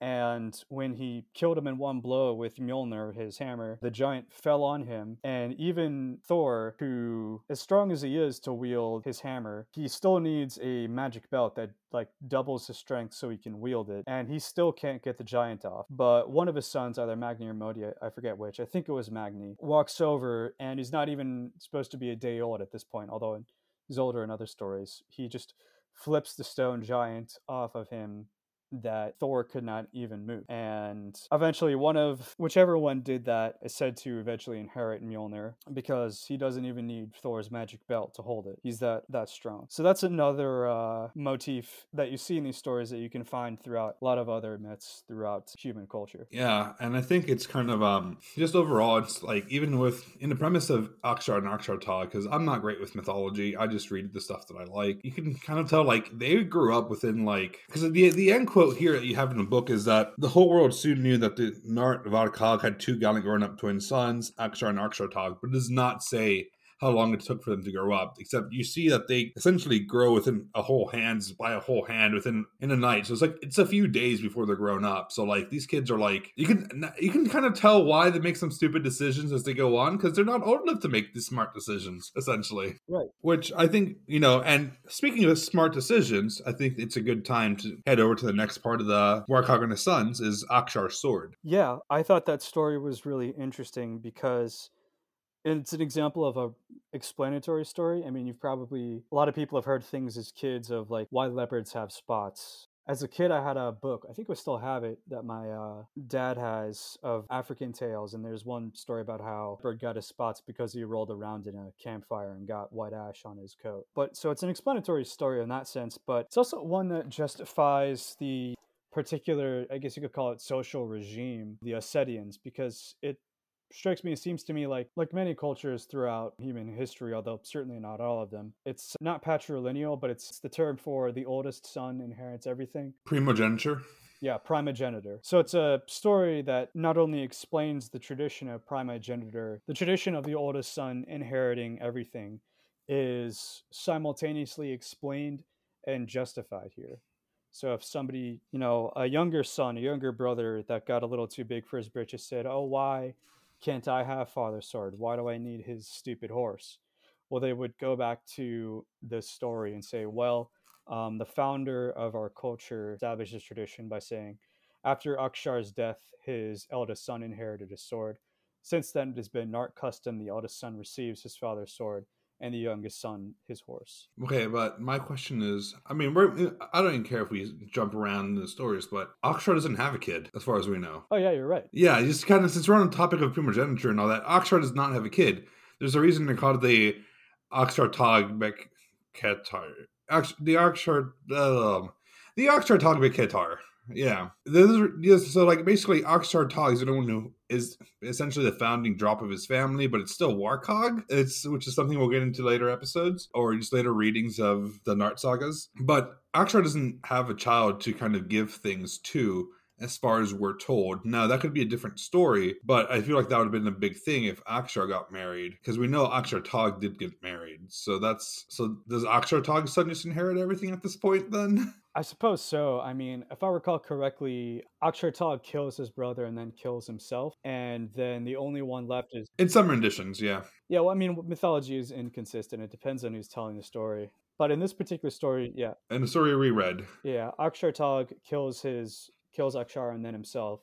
and when he killed him in one blow with Mjolnir, his hammer, the giant fell on him. And even Thor, who, as strong as he is to wield his hammer, he still needs a magic belt that like doubles his strength so he can wield it. And he still can't get the giant off. But one of his sons, either Magni or Modi, I forget which, I think it was Magni, walks over and he's not even supposed to be a day old at this point, although he's older in other stories. He just flips the stone giant off of him that Thor could not even move. And eventually, one of whichever one did that is said to eventually inherit Mjolnir because he doesn't even need Thor's magic belt to hold it. He's that that strong. So that's another uh, motif that you see in these stories that you can find throughout a lot of other myths throughout human culture. Yeah, and I think it's kind of um just overall, it's like even with in the premise of Akshar and Akshar Tag, because I'm not great with mythology. I just read the stuff that I like. You can kind of tell like they grew up within like because the the end quote here that you have in the book is that the whole world soon knew that the Nart Varkhag had two gallant grown up twin sons, Akshar and Akshartag, but it does not say how long it took for them to grow up. Except you see that they essentially grow within a whole hands by a whole hand within in a night. So it's like it's a few days before they're grown up. So like these kids are like you can you can kind of tell why they make some stupid decisions as they go on because they're not old enough to make these smart decisions essentially. Right. Which I think you know. And speaking of smart decisions, I think it's a good time to head over to the next part of the Warkhog and his Sons is Akshar's sword. Yeah, I thought that story was really interesting because it's an example of a explanatory story. I mean, you've probably a lot of people have heard things as kids of like why leopards have spots. As a kid, I had a book. I think we still have it that my uh, dad has of African tales, and there's one story about how bird got his spots because he rolled around in a campfire and got white ash on his coat. But so it's an explanatory story in that sense, but it's also one that justifies the particular, I guess you could call it social regime, the Assedians, because it strikes me it seems to me like like many cultures throughout human history although certainly not all of them it's not patrilineal but it's the term for the oldest son inherits everything primogeniture yeah, primogeniture. So it's a story that not only explains the tradition of primogeniture, the tradition of the oldest son inheriting everything is simultaneously explained and justified here. So if somebody, you know, a younger son, a younger brother that got a little too big for his britches said, "Oh, why can't I have Father Sword? Why do I need his stupid horse? Well, they would go back to this story and say, well, um, the founder of our culture established this tradition by saying, after Akshar's death, his eldest son inherited his sword. Since then, it has been Nart custom the eldest son receives his father's sword and the youngest son his horse. Okay, but my question is, I mean, we're I don't even care if we jump around in the stories, but Akshar doesn't have a kid, as far as we know. Oh yeah, you're right. Yeah, just kind of since we're on the topic of primogeniture and all that, Akshar does not have a kid. There's a reason they call it the Akshar Tag Ketar. The Akshar, um, the Akshar Tag Ketar. Yeah. This is, yes, so like basically Akshar Tog is anyone who is essentially the founding drop of his family, but it's still Warcog. It's which is something we'll get into later episodes or just later readings of the Nart sagas. But Akshar doesn't have a child to kind of give things to as far as we're told. Now, that could be a different story, but I feel like that would have been a big thing if Akshar got married, because we know Akshar Tog did get married. So that's so does Akshar Tog's suddenly just inherit everything at this point then? I suppose so. I mean, if I recall correctly, Akshar Tog kills his brother and then kills himself, and then the only one left is in some renditions, yeah. Yeah, well, I mean, mythology is inconsistent. It depends on who's telling the story. But in this particular story, yeah. And the story we read. Yeah, Akshar Tog kills his kills Akshar and then himself.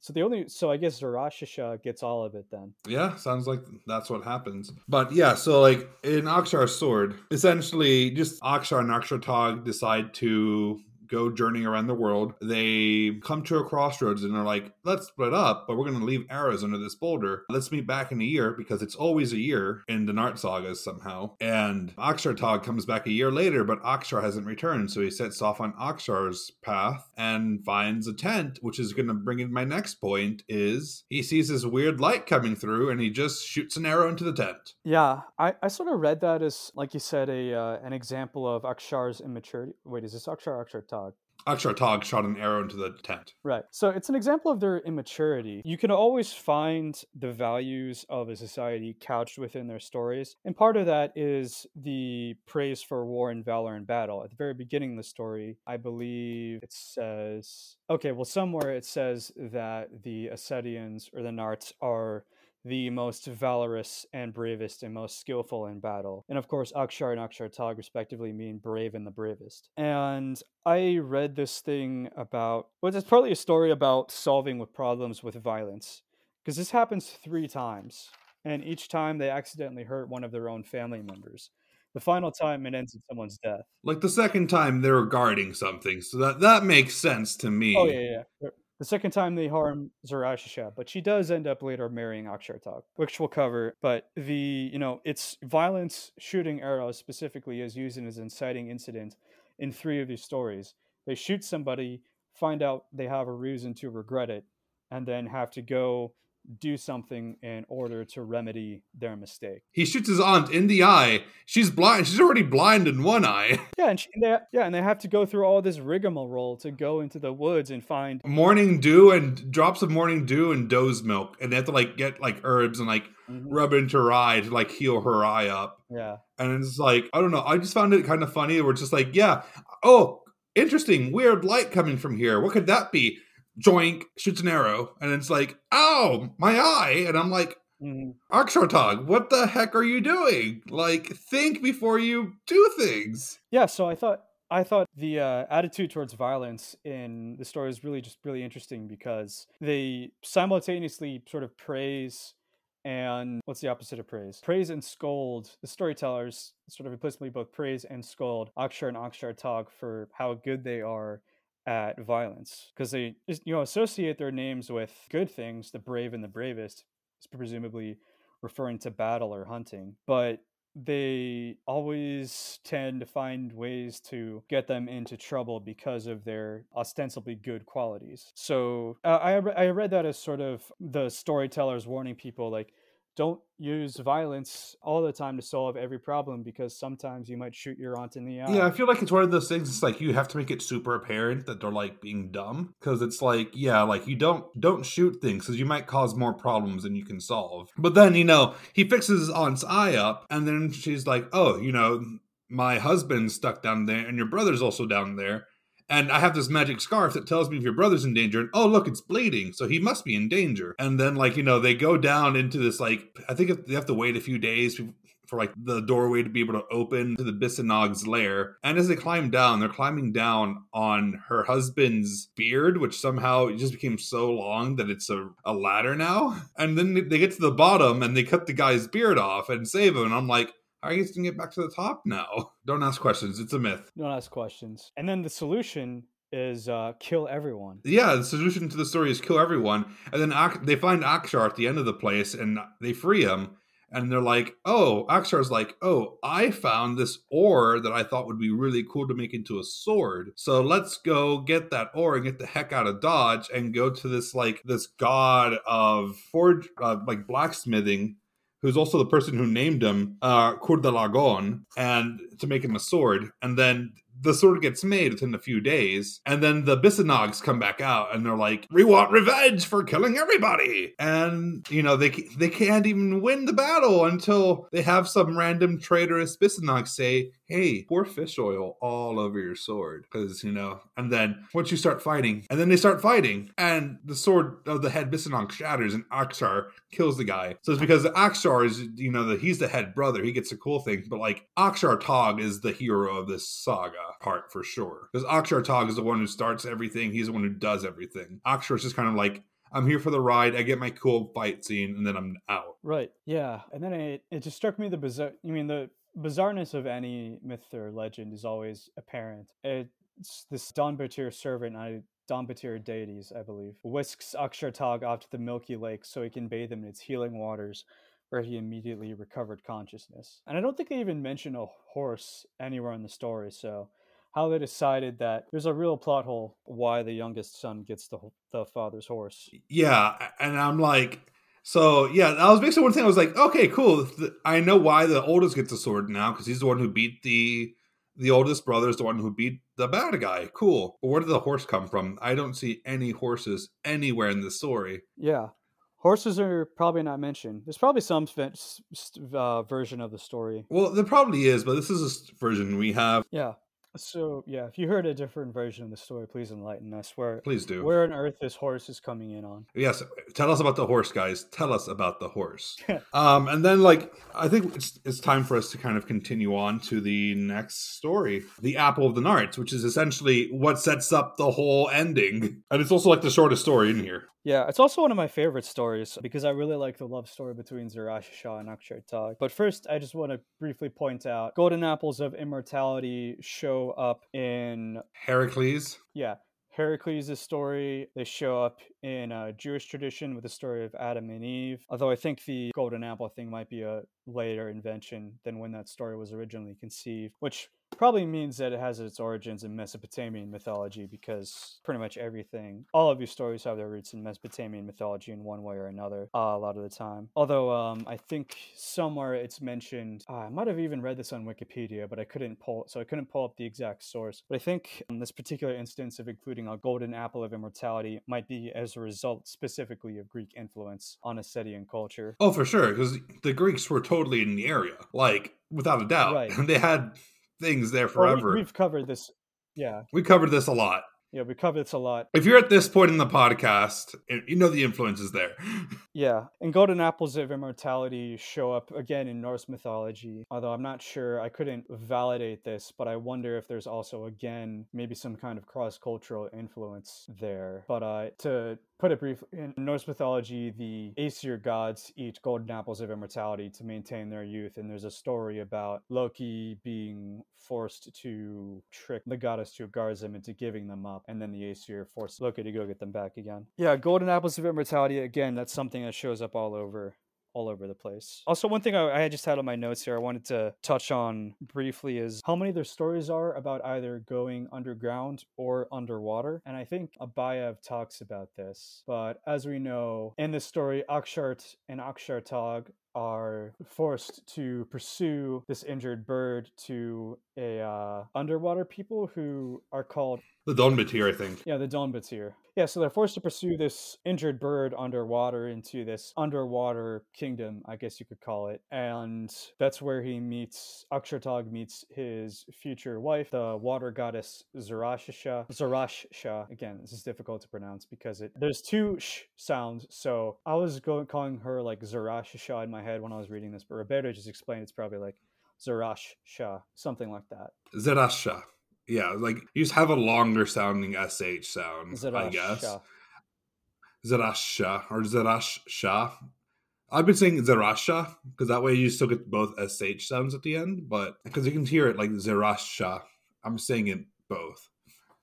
So the only so I guess Zarashasha gets all of it then. Yeah, sounds like that's what happens. But yeah, so like in Akshar's sword, essentially just Akshar and Akshar Tog decide to go journeying around the world. They come to a crossroads and they're like, let's split up, but we're going to leave arrows under this boulder. Let's meet back in a year because it's always a year in the Nart sagas somehow. And Akshar Tog comes back a year later, but Akshar hasn't returned. So he sets off on Akshar's path and finds a tent, which is going to bring in my next point is he sees this weird light coming through and he just shoots an arrow into the tent. Yeah, I, I sort of read that as, like you said, a uh, an example of Akshar's immaturity. Wait, is this Akshar Akshar Tog? Akshar Tog shot an arrow into the tent. Right. So it's an example of their immaturity. You can always find the values of a society couched within their stories. And part of that is the praise for war and valor and battle. At the very beginning of the story, I believe it says, okay, well, somewhere it says that the Asedians or the Narts are the most valorous and bravest and most skillful in battle. And of course, Akshar and Akshar Tag respectively mean brave and the bravest. And I read this thing about, well, it's partly a story about solving with problems with violence. Because this happens three times. And each time they accidentally hurt one of their own family members. The final time it ends in someone's death. Like the second time they're guarding something, so that that makes sense to me. Oh yeah, yeah. The second time they harm Zarashasha, but she does end up later marrying Akshartag, which we'll cover. But the, you know, it's violence, shooting arrows specifically is used as inciting incident in three of these stories. They shoot somebody, find out they have a reason to regret it, and then have to go do something in order to remedy their mistake. He shoots his aunt in the eye. She's blind. She's already blind in one eye. Yeah, and, she, they, yeah, and they have to go through all this rigmarole to go into the woods and find morning dew and drops of morning dew and doe's milk, and they have to like get like herbs and like mm-hmm. rub into her eye to like heal her eye up. Yeah, and it's like I don't know. I just found it kind of funny. We're just like, yeah, oh, interesting, weird light coming from here. What could that be? Joink, shoots an arrow, and it's like, oh, my eye. And I'm like, mm what the heck are you doing? Like, think before you do things. Yeah, so I thought I thought the uh, attitude towards violence in the story is really just really interesting because they simultaneously sort of praise and what's the opposite of praise? Praise and scold. The storytellers sort of implicitly both praise and scold Akshar and Akshar Tog for how good they are at violence because they you know associate their names with good things the brave and the bravest is presumably referring to battle or hunting but they always tend to find ways to get them into trouble because of their ostensibly good qualities. So uh, I, I read that as sort of the storytellers warning people like, don't use violence all the time to solve every problem because sometimes you might shoot your aunt in the eye. Yeah, I feel like it's one of those things. It's like you have to make it super apparent that they're like being dumb because it's like, yeah, like you don't don't shoot things because you might cause more problems than you can solve. But then you know he fixes his aunt's eye up, and then she's like, oh, you know, my husband's stuck down there, and your brother's also down there and I have this magic scarf that tells me if your brother's in danger. And oh, look, it's bleeding, so he must be in danger. And then, like you know, they go down into this like I think they have to wait a few days for like the doorway to be able to open to the Bisanog's lair. And as they climb down, they're climbing down on her husband's beard, which somehow just became so long that it's a, a ladder now. And then they get to the bottom and they cut the guy's beard off and save him. And I'm like, how are you going to get back to the top now? Don't ask questions. It's a myth. Don't ask questions. And then the solution is uh, kill everyone. Yeah, the solution to the story is kill everyone. And then Ak- they find Akshar at the end of the place and they free him. and they're like, "Oh, Akshar's like, oh, I found this ore that I thought would be really cool to make into a sword. So let's go get that ore and get the heck out of Dodge and go to this like this god of forge, uh, like blacksmithing." Who's also the person who named him uh, Kurdalagon, and to make him a sword, and then the sword gets made within a few days, and then the Bisanogs come back out and they're like, "We want revenge for killing everybody," and you know they they can't even win the battle until they have some random traitorous Bisanog say, "Hey, pour fish oil all over your sword," because you know. And then once you start fighting, and then they start fighting, and the sword of the head Bisanog shatters, and Akshar kills the guy. So it's because Akshar is you know that he's the head brother, he gets the cool things, but like Akshar Tog is the hero of this saga part for sure. Because Akshar Tog is the one who starts everything. He's the one who does everything. Akshar is just kind of like, I'm here for the ride. I get my cool fight scene, and then I'm out. Right. Yeah. And then it it just struck me the bizarre. You mean the bizarreness of any myth or legend is always apparent. It's this Don Batir servant. I Don Batir deities, I believe, whisks Akshar Tog off to the Milky Lake so he can bathe him in its healing waters where he immediately recovered consciousness. And I don't think they even mention a horse anywhere in the story, so how they decided that there's a real plot hole why the youngest son gets the the father's horse. Yeah, and I'm like, so yeah, that was basically one thing. I was like, okay, cool. I know why the oldest gets the sword now because he's the one who beat the the oldest brother is the one who beat the bad guy. Cool. But where did the horse come from? I don't see any horses anywhere in the story. Yeah. Horses are probably not mentioned. There's probably some uh, version of the story. Well, there probably is, but this is a version we have. Yeah. So yeah, if you heard a different version of the story, please enlighten us. Where please do. Where on earth this horse is coming in on? Yes, tell us about the horse, guys. Tell us about the horse. um, and then like I think it's it's time for us to kind of continue on to the next story, the Apple of the Narts, which is essentially what sets up the whole ending, and it's also like the shortest story in here. Yeah, it's also one of my favorite stories because I really like the love story between Zarasha and Akshartag. But first, I just want to briefly point out Golden Apples of Immortality show up in Heracles. Yeah, Heracles' story. They show up in a Jewish tradition with the story of Adam and Eve. Although I think the golden apple thing might be a later invention than when that story was originally conceived, which probably means that it has its origins in Mesopotamian mythology because pretty much everything, all of these stories have their roots in Mesopotamian mythology in one way or another uh, a lot of the time. Although um, I think somewhere it's mentioned, uh, I might have even read this on Wikipedia, but I couldn't pull, so I couldn't pull up the exact source. But I think um, this particular instance of including a golden apple of immortality might be as a result specifically of Greek influence on Ossetian culture. Oh, for sure, because the Greeks were totally in the area, like without a doubt. Right. they had things there forever. Well, we, have covered this. Yeah, we covered this a lot. Yeah, we covered this a lot. If you're at this point in the podcast, you know the influence is there. yeah, and golden apples of immortality show up again in Norse mythology. Although I'm not sure, I couldn't validate this, but I wonder if there's also again maybe some kind of cross-cultural influence there. But uh, to put it briefly, in Norse mythology, the Aesir gods eat golden apples of immortality to maintain their youth, and there's a story about Loki being forced to trick the goddess to Garza into giving them up, and then the Aesir force Loki to go get them back again. Yeah, golden apples of immortality, again, that's something that shows up all over all over the place. Also, one thing I, I just had on my notes here I wanted to touch on briefly is how many their stories are about either going underground or underwater. And I think Abayev talks about this. But as we know, in this story, Akshar and Akshartag are forced to pursue this injured bird to a uh, underwater people who are called the Don Batir, I think. Yeah, the Don Batir. Yeah, so they're forced to pursue this injured bird underwater into this underwater kingdom, I guess you could call it. And that's where he meets, Akshartag meets his future wife, the water goddess Zarashasha. Zarashsha. Again, this is difficult to pronounce because it there's two sh sounds. So I was going calling her like Zarashasha in my head when I was reading this, but Roberto just explained it's probably like Zarashsha, something like that. Zarashsha. Yeah, like you just have a longer sounding sh sound, Zarasha. I guess. Zarasha or Zarasha. I've been saying Zarasha because that way you still get both sh sounds at the end, but because you can hear it like Zarasha, I'm saying it both.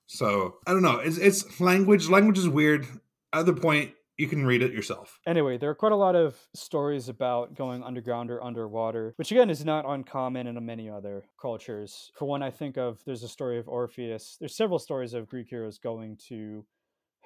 So I don't know. It's it's language. Language is weird. At the point, you can read it yourself. Anyway, there are quite a lot of stories about going underground or underwater, which again is not uncommon in many other cultures. For one, I think of there's a story of Orpheus. There's several stories of Greek heroes going to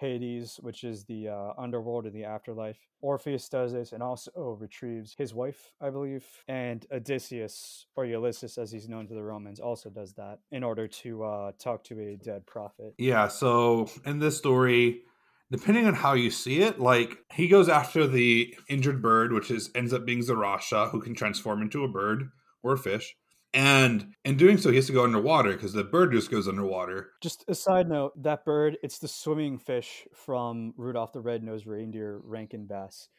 Hades, which is the uh, underworld or the afterlife. Orpheus does this and also retrieves his wife, I believe. And Odysseus, or Ulysses as he's known to the Romans, also does that in order to uh, talk to a dead prophet. Yeah, so in this story, depending on how you see it, like he goes after the injured bird, which is ends up being Zarasha, who can transform into a bird or a fish. And in doing so, he has to go underwater because the bird just goes underwater. Just a side note that bird, it's the swimming fish from Rudolph the Red-Nosed Reindeer Rankin Bass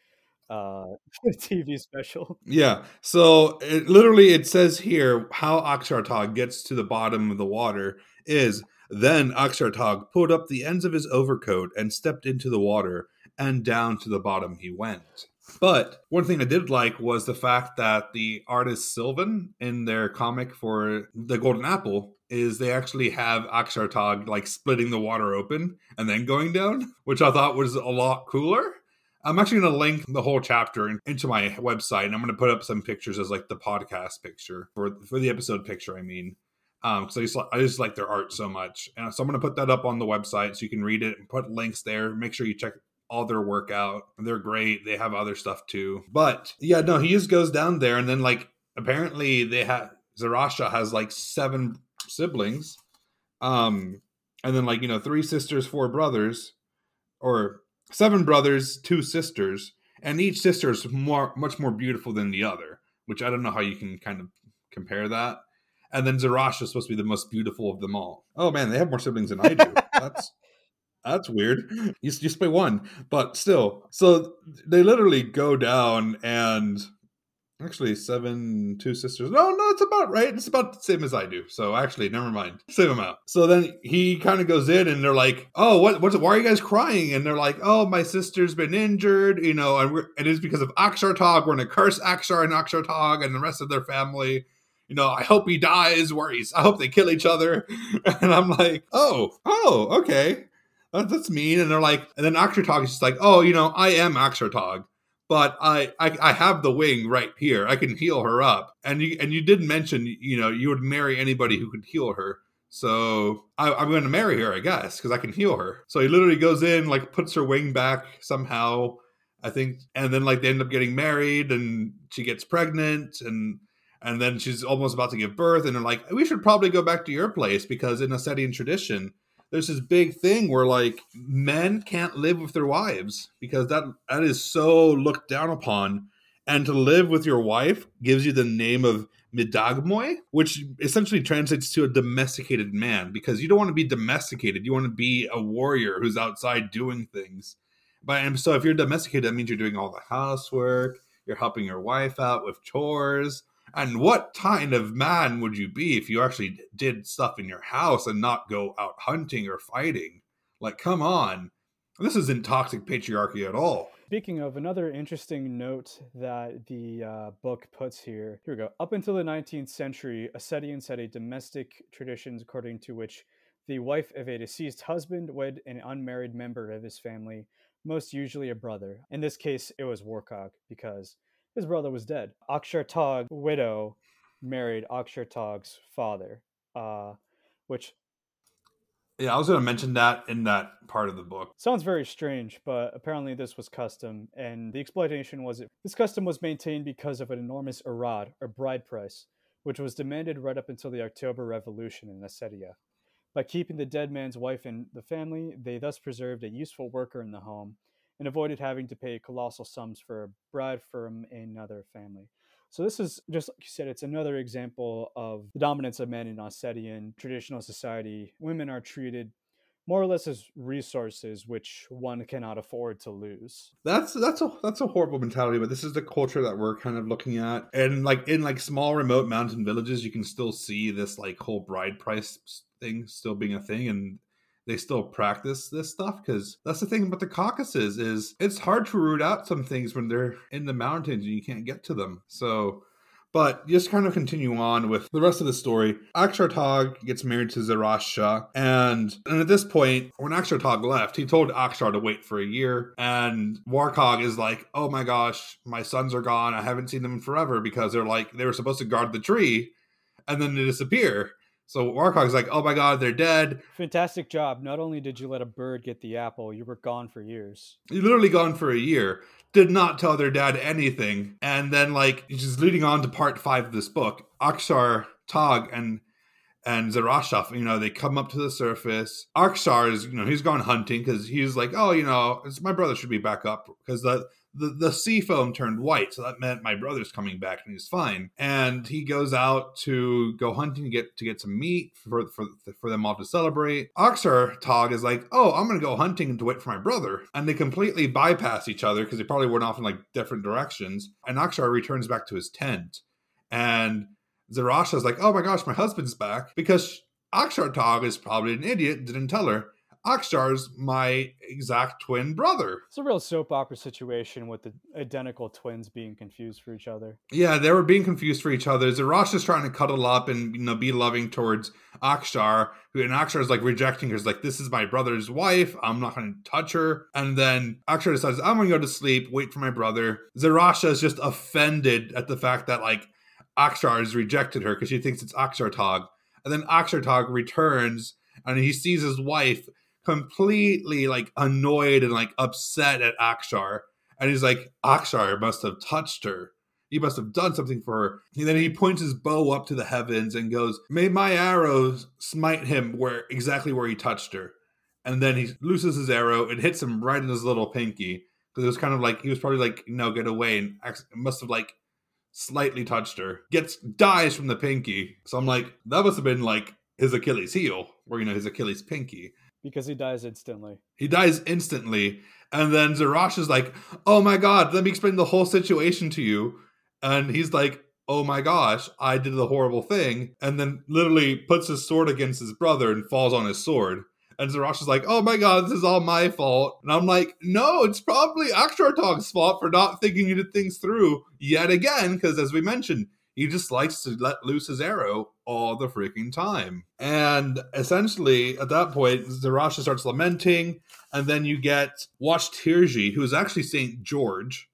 uh TV special. Yeah. So it, literally it says here how Akshartag gets to the bottom of the water is then Akshartag pulled up the ends of his overcoat and stepped into the water, and down to the bottom he went. But one thing I did like was the fact that the artist Sylvan in their comic for the Golden Apple is they actually have Akshartag like splitting the water open and then going down, which I thought was a lot cooler. I'm actually going to link the whole chapter into my website, and I'm going to put up some pictures as like the podcast picture for for the episode picture. I mean, um, because I just I just like their art so much, and so I'm going to put that up on the website so you can read it and put links there. Make sure you check all their work out. They're great. They have other stuff too. But yeah, no, he just goes down there and then like apparently they have Zarasha has like seven siblings. Um and then like, you know, three sisters, four brothers, or seven brothers, two sisters, and each sister is more much more beautiful than the other, which I don't know how you can kind of compare that. And then Zarasha is supposed to be the most beautiful of them all. Oh man, they have more siblings than I do. That's that's weird. You just play one, but still. So they literally go down and actually seven two sisters. No, no, it's about right. It's about the same as I do. So actually, never mind. Same amount. So then he kind of goes in and they're like, "Oh, what? What's? Why are you guys crying?" And they're like, "Oh, my sister's been injured. You know, and it is because of Akshartag. We're gonna curse Akshar and Akshartag and the rest of their family." You know, I hope he dies. Worries. I hope they kill each other. And I'm like, oh, oh, okay oh, that's mean. And they're like, and then Akshartag is just like, oh, you know, I am Akshartag, but I, I I have the wing right here. I can heal her up. And you and you did mention, you know, you would marry anybody who could heal her. So I, I, am going to marry her, I guess, because I can heal her. So he literally goes in, like puts her wing back somehow. I think, and then like they end up getting married, and she gets pregnant, and and then she's almost about to give birth, and they're like, we should probably go back to your place because in Ossetian tradition, there's this big thing where like men can't live with their wives because that that is so looked down upon. And to live with your wife gives you the name of midagmoi which essentially translates to a domesticated man because you don't want to be domesticated. You want to be a warrior who's outside doing things. But and so if you're domesticated that means you're doing all the housework you're helping your wife out with chores and what kind of man would you be if you actually did stuff in your house and not go out hunting or fighting? Like, come on. This isn't toxic patriarchy at all. Speaking of another interesting note that the uh, book puts here, here we go. Up until the 19th century, Ossetians had a domestic traditions according to which the wife of a deceased husband wed an unmarried member of his family, most usually a brother. In this case, it was Warkhag because his brother was dead. Akshartag widow married Akshartag's father, uh, which yeah, I was going to mention that in that part of the book. Sounds very strange, but apparently this was custom, and the exploitation was it. This custom was maintained because of an enormous arad, or bride price, which was demanded right up until the October Revolution in Ossetia. By keeping the dead man's wife in the family, they thus preserved a useful worker in the home and avoided having to pay colossal sums for a bride from another family. So this is just like you said, it's another example of the dominance of men in Ossetian traditional society. Women are treated more or less as resources which one cannot afford to lose. That's that's a that's a horrible mentality, but this is the culture that we're kind of looking at. And like in like small remote mountain villages, you can still see this like whole bride price thing still being a thing and they still practice this stuff because that's the thing about the Caucasus is it's hard to root out some things when they're in the mountains and you can't get to them. So, But just kind of continue on with the rest of the story. Akshartag gets married to Zarasha, and and at this point, when Akshartag left, he told Akshar to wait for a year, and Warkhag is like, "Oh my gosh, my sons are gone. I haven't seen them in forever because they're like they were supposed to guard the tree, and then they disappear." So Warkhag's like, "Oh my god, they're dead." Fantastic job. Not only did you let a bird get the apple, you were gone for years. You literally gone for a year did not tell their dad anything. And then, like, just leading on to part five of this book, Akshar, Tog, and and Zarasha, you know, they come up to the surface. Akshar is, you know, he's gone hunting because he's like, oh, you know, my brother should be back up because the the, the sea foam turned white, so that meant my brother's coming back and he's fine. And he goes out to go hunting to get to get some meat for for, for them all to celebrate. Akshartag is like, oh, I'm gonna go hunting to wait for my brother, and they completely bypass each other because they probably went off in like different directions. And Akshar returns back to his tent, and Zarasha is like, oh my gosh, my husband's back because Akshartag is probably an idiot, didn't tell her. Akshar's my exact twin brother. It's a real soap opera situation with the identical twins being confused for each other. Yeah, they were being confused for each other. Zarasha is trying to cuddle up and you know be loving towards Akshar, who and Akshar is like rejecting her. He's like, "This is my brother's wife. I'm not going to touch her." And then Akshar decides, "I'm going to go to sleep. Wait for my brother." Zarasha is just offended at the fact that like Akshar has rejected her because she thinks it's Akshartag. And then Akshartag returns and he sees his wife completely like annoyed and like upset at Akshar. And he's like, Akshar must have touched her. He must have done something for her. And then he points his bow up to the heavens and goes, May my arrows smite him where exactly where he touched her. And then he looses his arrow. It hits him right in his little pinky. Because it was kind of like he was probably like, no, get away. And must have like slightly touched her. Gets dies from the pinky. So I'm like, that must have been like his Achilles heel, or you know, his Achilles pinky because he dies instantly. He dies instantly. And then Zarasha is like, Oh my god, let me explain the whole situation to you. And he's like, Oh my gosh, I did the horrible thing. And then literally puts his sword against his brother and falls on his sword. And Zarasha is like, Oh my god, this is all my fault. And I'm like, No, it's probably Akshartag's fault for not thinking things through yet again. Because as we mentioned, he just likes to let loose his arrow all the freaking time. And essentially, at that point, Zarasha starts lamenting, and then you get Washtirji, who is actually Saint George.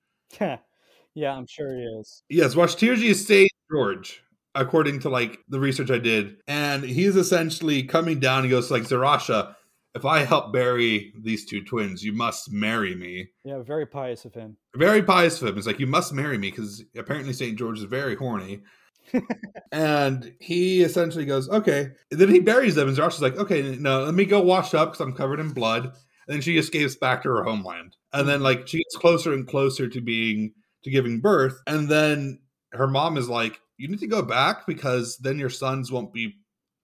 yeah, I'm sure he is. Yes, Washtirji is Saint George, according to like the research I did. And he's essentially coming down. He goes like Zarasha, if I help bury these two twins, you must marry me. Yeah, very pious of him. Very pious of him. It's like, you must marry me because apparently St. George is very horny. and he essentially goes, okay. And then he buries them, and Josh is like, okay, no, let me go wash up because I'm covered in blood. And then she escapes back to her homeland. And then, like, she gets closer and closer to being, to giving birth. And then her mom is like, you need to go back because then your sons won't be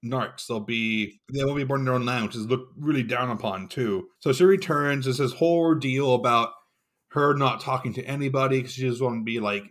Narts. They'll be they won't be born in their own land, which is looked really down upon too. So she returns. There's this whole ordeal about her not talking to anybody because she just want to be like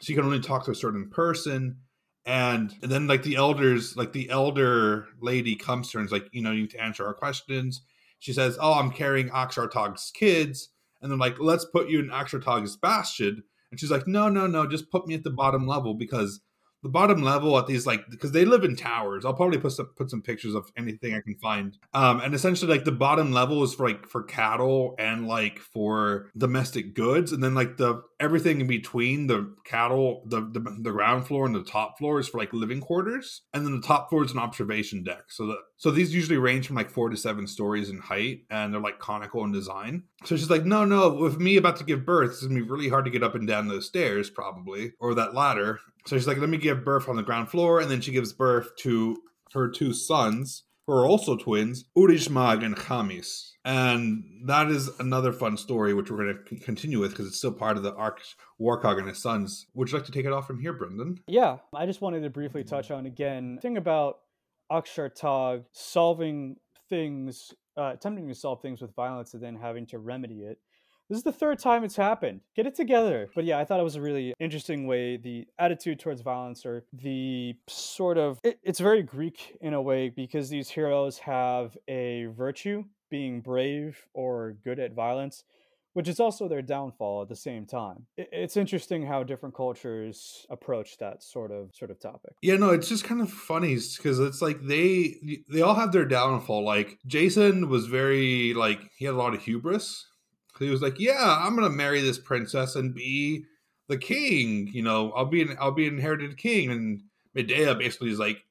she can only talk to a certain person. And, and then like the elders, like the elder lady comes to her and is like, you know, you need to answer our questions. She says, Oh, I'm carrying Akshartag's kids. And they're like, let's put you in Akshartag's bastion. And she's like, no, no, no, just put me at the bottom level because the bottom level at these like because they live in towers. I'll probably put some put some pictures of anything I can find. Um, and essentially like the bottom level is for like for cattle and like for domestic goods, and then like the everything in between the cattle, the, the the ground floor and the top floor is for like living quarters, and then the top floor is an observation deck. So the so these usually range from like four to seven stories in height, and they're like conical in design. So she's like, no, no, with me about to give birth, it's gonna be really hard to get up and down those stairs, probably, or that ladder. So she's like, let me give birth on the ground floor. And then she gives birth to her two sons, who are also twins, Urishmag and Chamis. And that is another fun story, which we're going to continue with because it's still part of the arc Warkhag and his sons. Would you like to take it off from here, Brendan? Yeah, I just wanted to briefly touch on again thing about Akshartag solving things, uh, attempting to solve things with violence and then having to remedy it. This is the third time it's happened. Get it together. But yeah, I thought it was a really interesting way. The attitude towards violence, or the sort of, it, it's very Greek in a way because these heroes have a virtue, being brave or good at violence, which is also their downfall at the same time. It's interesting how different cultures approach that sort of sort of topic. Yeah, no, it's just kind of funny because it's like they they all have their downfall. Like Jason was very like he had a lot of hubris. He was like, "Yeah, I'm gonna marry this princess and be the king. You know, I'll be an I'll be an inherited king." And Medea basically is like,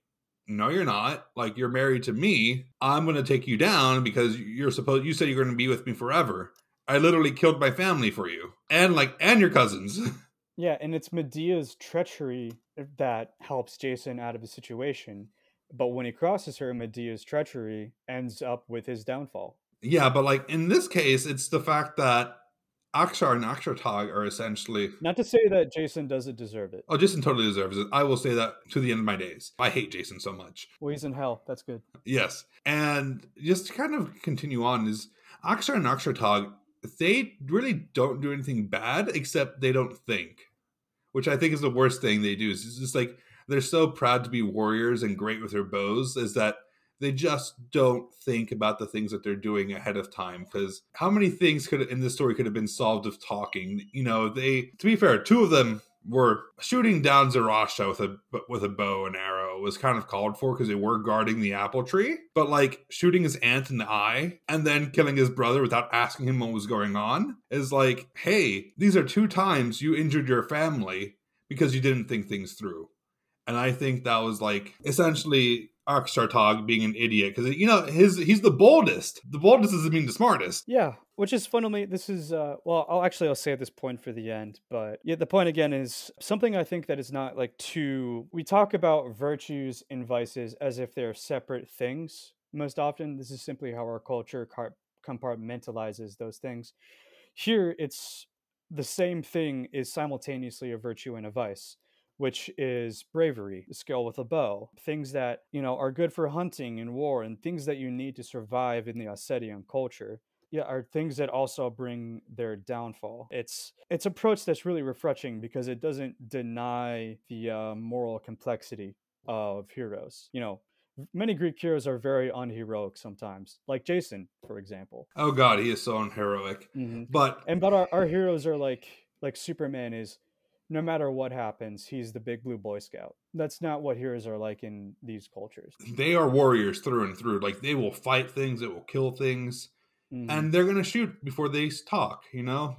no you're not. Like you're married to me. I'm to take you down because you're supposed you said you're to be with me forever. I literally killed my family for you and like and your cousins. Yeah and it's medea's treachery that helps jason out of the situation. But when he crosses her medea's treachery ends up with his downfall yeah but like in this case it's the fact that Akshar and Akshartag are essentially. Not to say that Jason doesn't deserve it. Oh, Jason totally deserves it. I will say that to the end of my days. I hate Jason so much. Well, he's in hell. That's good. Yes. And just to kind of continue on, is Akshar and Akshartag, they really don't do anything bad except they don't think, which I think is the worst thing they do. It's just like they're so proud to be warriors and great with their bows, is that they just don't think about the things that they're doing ahead of time because how many things could in this story could have been solved with talking you know they to be fair two of them were shooting down Zarasha with a with a bow and arrow was kind of called for because they were guarding the apple tree. But like shooting his aunt in the eye and then killing his brother without asking him what was going on is like, hey, these are two times you injured your family because you didn't think things through. And I think that was like essentially Akshartag being an idiot because you know his he's the boldest. The boldest doesn't mean the smartest. Yeah, which is fundamentally this is uh, well, I'll actually I'll say at this point for the end, but yeah, the point again is something I think that is not like too. We talk about virtues and vices as if they're separate things. Most often, this is simply how our culture compartmentalizes those things. Here, it's the same thing is simultaneously a virtue and a vice which is bravery, skill with a bow, things that, you know, are good for hunting and war and things that you need to survive in the Ossetian culture. Yeah, are things that also bring their downfall. It's it's approach that's really refreshing because it doesn't deny the uh, moral complexity of heroes. You know, many Greek heroes are very unheroic sometimes, like Jason, for example. Oh God, he is so unheroic. Mm-hmm. But and but our, our heroes are like like Superman is no matter what happens, he's the big blue boy scout. That's not what heroes are like in these cultures. They are warriors through and through. Like they will fight things, they will kill things, mm-hmm. and they're going to shoot before they talk, you know?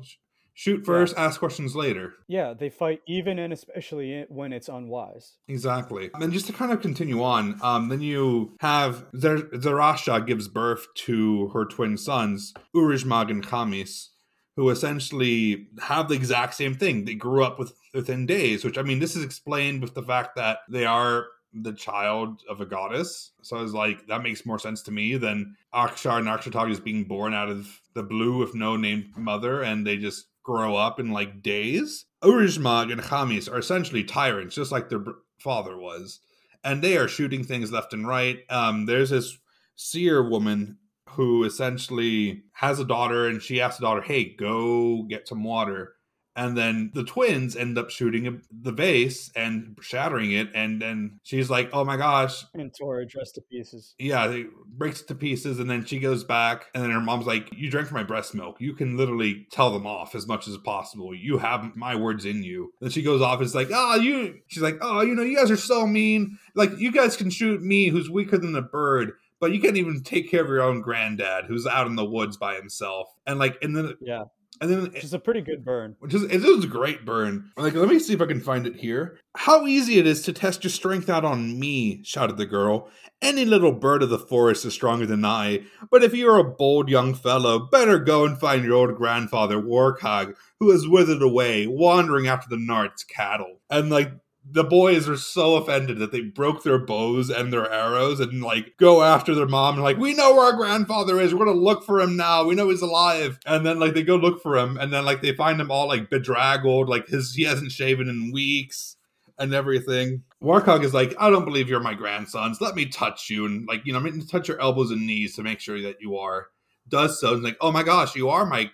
Shoot first, yeah. ask questions later. Yeah, they fight even and especially when it's unwise. Exactly. And just to kind of continue on, um, then you have Zer- Zarasha gives birth to her twin sons, Urijmag and Chamis who essentially have the exact same thing. They grew up with within days, which I mean, this is explained with the fact that they are the child of a goddess. So I was like, that makes more sense to me than Akshar and Akshartag is being born out of the blue with no named mother and they just grow up in like days. Urijmag and Chamis are essentially tyrants, just like their father was. And they are shooting things left and right. Um, there's this seer woman who essentially has a daughter and she asks the daughter, hey, go get some water. And then the twins end up shooting the vase and shattering it. And then she's like, oh my gosh. And tore her dress to pieces. Yeah, it breaks it to pieces. And then she goes back. And then her mom's like, you drank my breast milk. You can literally tell them off as much as possible. You have my words in you. Then she goes off. It's like, oh, you. She's like, oh, you know, you guys are so mean. Like, you guys can shoot me, who's weaker than a bird but you can't even take care of your own granddad who's out in the woods by himself. And like, and then yeah, and then it's a pretty good burn. Which is it was a great burn. Like, let me see if I can find it here. How easy it is to test your strength out on me! shouted the girl. Any little bird of the forest is stronger than I. But if you're a bold young fellow, better go and find your old grandfather Warkhag, who has withered away, wandering after the Nart's cattle. And like the boys are so offended that they broke their bows and their arrows and like go after their mom and like we know where our grandfather is. We're gonna look for him now. We know he's alive. And then like they go look for him and then like they find him all like bedraggled like his he hasn't shaven in weeks and everything. Warkhag is like i don't believe you're my grandsons. Let me touch you and like you know i'm mean, touch your elbows and knees to make sure that you are. Does so and like oh my gosh you are my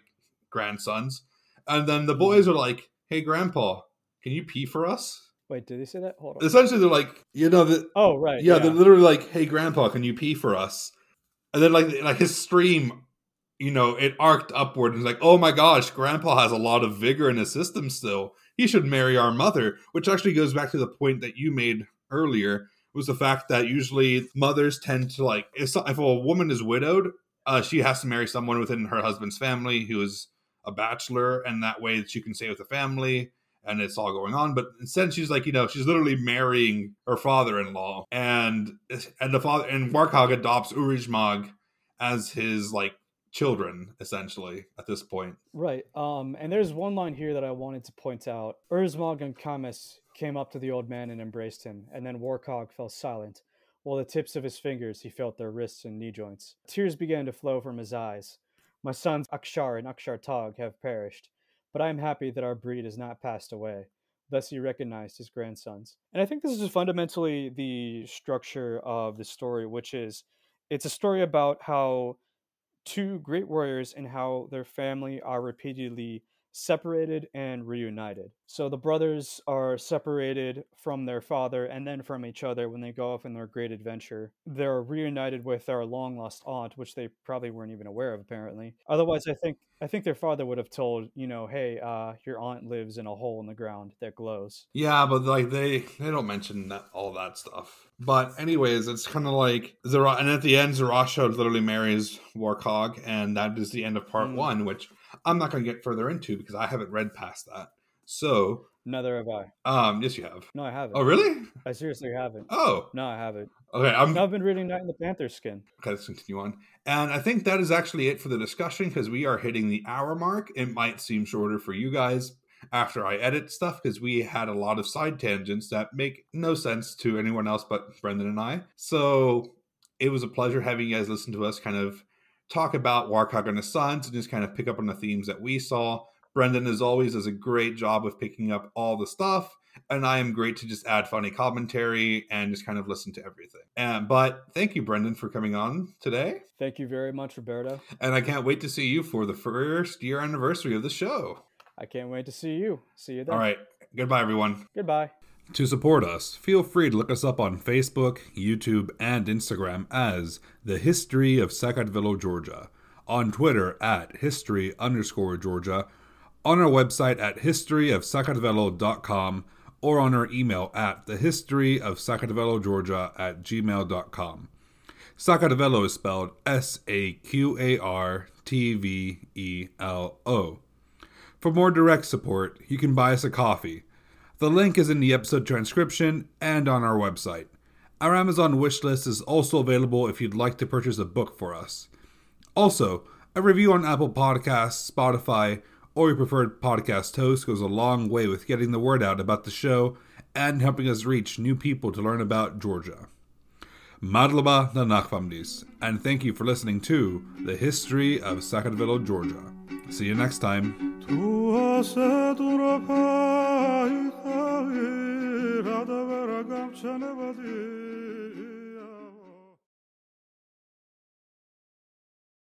grandsons. And then the boys are like hey grandpa can you pee for us Wait, did they say that? Hold on. Essentially, they're like, you know, that. Oh right. Yeah, yeah, they're literally like, "Hey, Grandpa, can you pee for us?" And then like, like his stream you know, it arced upward and like, oh my gosh, grandpa has a lot of vigor in his system still. He should marry our mother, which actually goes back to the point that you made earlier was the fact that usually mothers tend to like if, if a woman is widowed, uh, she has to marry someone within her husband's family who is a bachelor, and that way she can stay with the family and it's all going on. But instead, she's like, you know, she's literally marrying her father-in-law, and and the father and Warkhag adopts Urijmag as his like children essentially at this point. Right um and there's one line here that i wanted to point out. Urzmog and Chamis came up to the old man and embraced him and then Warkhag fell silent. While the tips of his fingers he felt their wrists and knee joints. Tears began to flow from his eyes. My sons Akshar and Akshartag have perished, but I am happy that our breed has not passed away. Thus, he recognized his grandsons. And I think this is fundamentally the structure of the story, which is it's a story about how two great warriors and how their family are repeatedly separated and reunited. So the brothers are separated from their father and then from each other when they go off in their great adventure. They're reunited with their long lost aunt, which they probably weren't even aware of apparently. Otherwise, I think I think their father would have told, you know, hey, uh, your aunt lives in a hole in the ground that glows. Yeah, but like they they don't mention that, all that stuff. But anyways, it's kind of like Zara, and at the end, Zarasha literally marries Warkhag, and that is the end of part mm. one, which I'm not going to get further into because I haven't read past that. So neither have I. Um, yes, you have. No, I haven't. Oh, really? I seriously haven't. Oh, no, I haven't. Okay, I'm. I've been reading Knight in the Panther skin. Okay, let's continue on. And I think that is actually it for the discussion because we are hitting the hour mark. It might seem shorter for you guys after I edit stuff because we had a lot of side tangents that make no sense to anyone else but Brendan and I. So it was a pleasure having you guys listen to us kind of talk about Warkhag and his sons and just kind of pick up on the themes that we saw. Brendan, as always, does a great job of picking up all the stuff, and I am great to just add funny commentary and just kind of listen to everything. And but thank you, Brendan, for coming on today. Thank you very much, Roberto. And I can't wait to see you for the first year anniversary of the show. I can't wait to see you. See you then. All right. Goodbye, everyone. Goodbye. To support us, feel free to look us up on Facebook, YouTube, and Instagram as The History of Sakartvelo, Georgia, on Twitter at history underscore Georgia, on our website at historyofsakartvelo.com, or on our email at thehistoryofsakartvelogeorgia at gmail.com. Sakartvelo is spelled S A Q A R T V E L O. For more direct support, you can buy us a coffee the link is in the episode transcription and on our website. Our Amazon wishlist is also available if you'd like to purchase a book for us. Also, a review on Apple Podcasts, Spotify, or your preferred podcast host goes a long way with getting the word out about the show and helping us reach new people to learn about Georgia. Madloba na Nachvamdis, and thank you for listening to The History of Sakartvelo, Georgia. See you next time.